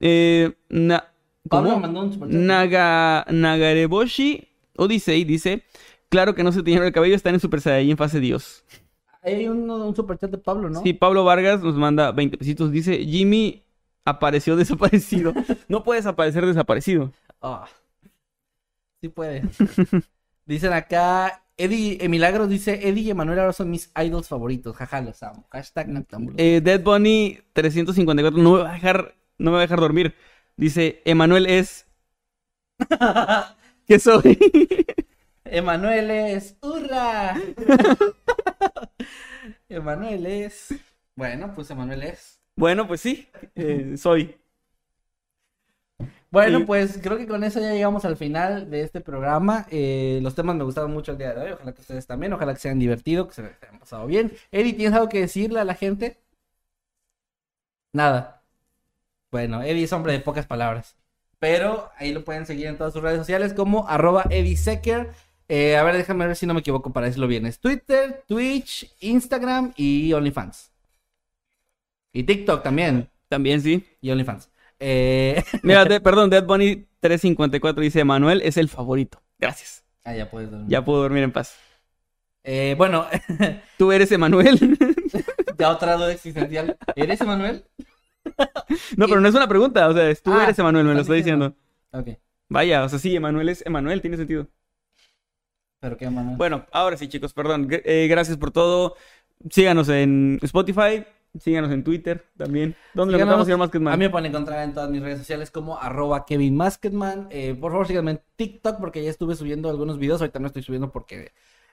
Eh, na-
Pablo mandó un superchat.
Naga, Nagareboshi Odyssey dice: Claro que no se tiñeron el cabello, están en Super Saiyajin fase Dios.
Hay un, un superchat de Pablo, ¿no?
Sí, Pablo Vargas nos manda 20 pesitos. Dice: Jimmy apareció desaparecido. no puedes aparecer desaparecido.
Ah. Sí puede. Dicen acá, Eddie, eh, Milagros dice, Eddie y Emanuel ahora son mis idols favoritos. Jaja, los amo. Hashtag Noctámbulos.
Eh, Dead Bunny 354 no me va a dejar, no me va a dejar dormir. Dice: Emanuel es. ¿Qué soy?
Emanuel es, ¡hurra! Emanuel es... Bueno, pues Emanuel es.
bueno, pues sí, eh, soy.
Bueno,
Sí.
pues creo que con eso ya llegamos al final de este programa. Eh, los temas me gustaron mucho el día de hoy. Ojalá que ustedes también. Ojalá que se hayan divertido, que se hayan pasado bien. Eddie, ¿tienes algo que decirle a la gente? Nada. Bueno, Eddie es hombre de pocas palabras. Pero ahí lo pueden seguir en todas sus redes sociales como arroba Secker. Eh, a ver, déjame ver si no me equivoco para decirlo bien. Es Twitter, Twitch, Instagram y OnlyFans. Y TikTok también.
También sí.
Y OnlyFans. Eh...
Mira, de- perdón, Dead Bunny 354 dice: Emanuel es el favorito. Gracias.
Ah, ya puedes dormir.
Ya puedo dormir en paz.
Eh, bueno,
¿Tú eres Emanuel?
ya otra duda existencial. ¿Eres Emanuel?
no, pero no es una pregunta. O sea, es tú
Ah,
eres Emanuel, me lo estoy diciendo.
Ok.
Vaya, o sea, sí, Emanuel es Emanuel, tiene sentido.
¿Pero qué, Emanuel?
Bueno, ahora sí, chicos, perdón. Eh, gracias por todo. Síganos en Spotify, síganos en Twitter también. ¿Dónde lo encontramos, señor Masketman?
A mí me pueden encontrar en todas mis redes sociales como arroba Kevin Masketman. Eh, por favor, síganme en TikTok porque ya estuve subiendo algunos videos. Ahorita no estoy subiendo porque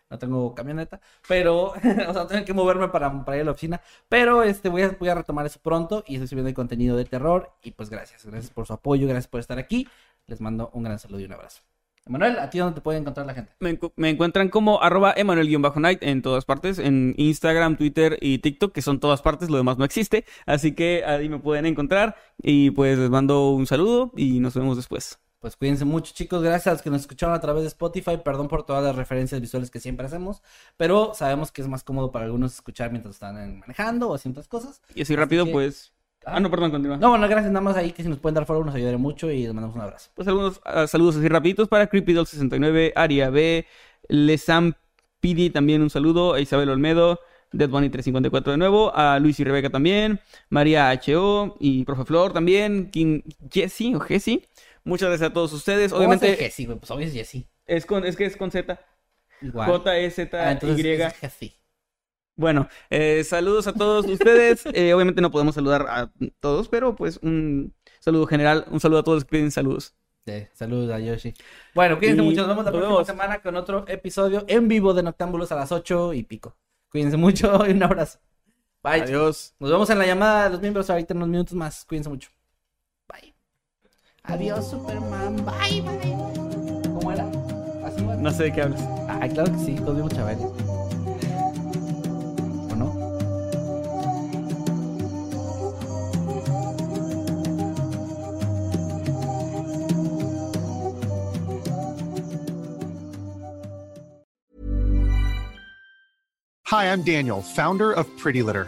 no tengo camioneta. Pero, o sea, tengo que moverme para, para ir a la oficina. Pero este, voy, a, voy a retomar eso pronto y estoy subiendo el contenido de terror. Y pues gracias, gracias por su apoyo, gracias por estar aquí. Les mando un gran saludo y un abrazo. Emanuel, ¿a ti dónde te puede encontrar la gente?
Me, encu- me encuentran como arroba Emanuel-Night en todas partes, en Instagram, Twitter y TikTok, que son todas partes, lo demás no existe. Así que ahí me pueden encontrar y pues les mando un saludo y nos vemos después.
Pues cuídense mucho, chicos. Gracias a los que nos escucharon a través de Spotify. Perdón por todas las referencias visuales que siempre hacemos. Pero sabemos que es más cómodo para algunos escuchar mientras están manejando o haciendo otras cosas.
Y así rápido,
que-
pues... Ah, no, perdón, continúa.
No, bueno, gracias. Nada más ahí que si nos pueden dar follow nos ayudaré mucho y les mandamos un abrazo.
Pues algunos ah, saludos así rapiditos para CreepyDoll69, Aria B, Lesam PD también un saludo, a Isabel Olmedo, Dead Bunny 354 de nuevo, a Luis y Rebeca también, María HO y Profe Flor también, King Jesse o Jesse. Muchas gracias a todos ustedes.
¿Cómo va a ser
Obviamente
Jessy, güey? Pues obvio es Jessy.
es con es que es con Z.
Igual.
J-E-Z-Y.
Ah, entonces es Jesse.
Bueno, eh, saludos a todos ustedes. Eh, obviamente no podemos saludar a todos, pero pues un saludo general, un saludo a todos los que piden saludos.
Sí, saludos a Yoshi. Bueno, cuídense
Y
mucho. Nos vemos la
nos
próxima
vemos.
semana con otro episodio en vivo de Noctámbulos a las 8 y pico. Cuídense mucho y un abrazo. Bye.
Adiós.
Nos vemos en la llamada de los miembros ahorita en unos minutos más. Cuídense mucho. Bye. Adiós, Superman. Bye, bye. ¿Cómo era? ¿Así va?
No sé de qué hablas.
Ay, claro que sí. Todos vimos chavales. ¿O no?
Hi, I'm Daniel, founder of Pretty Litter.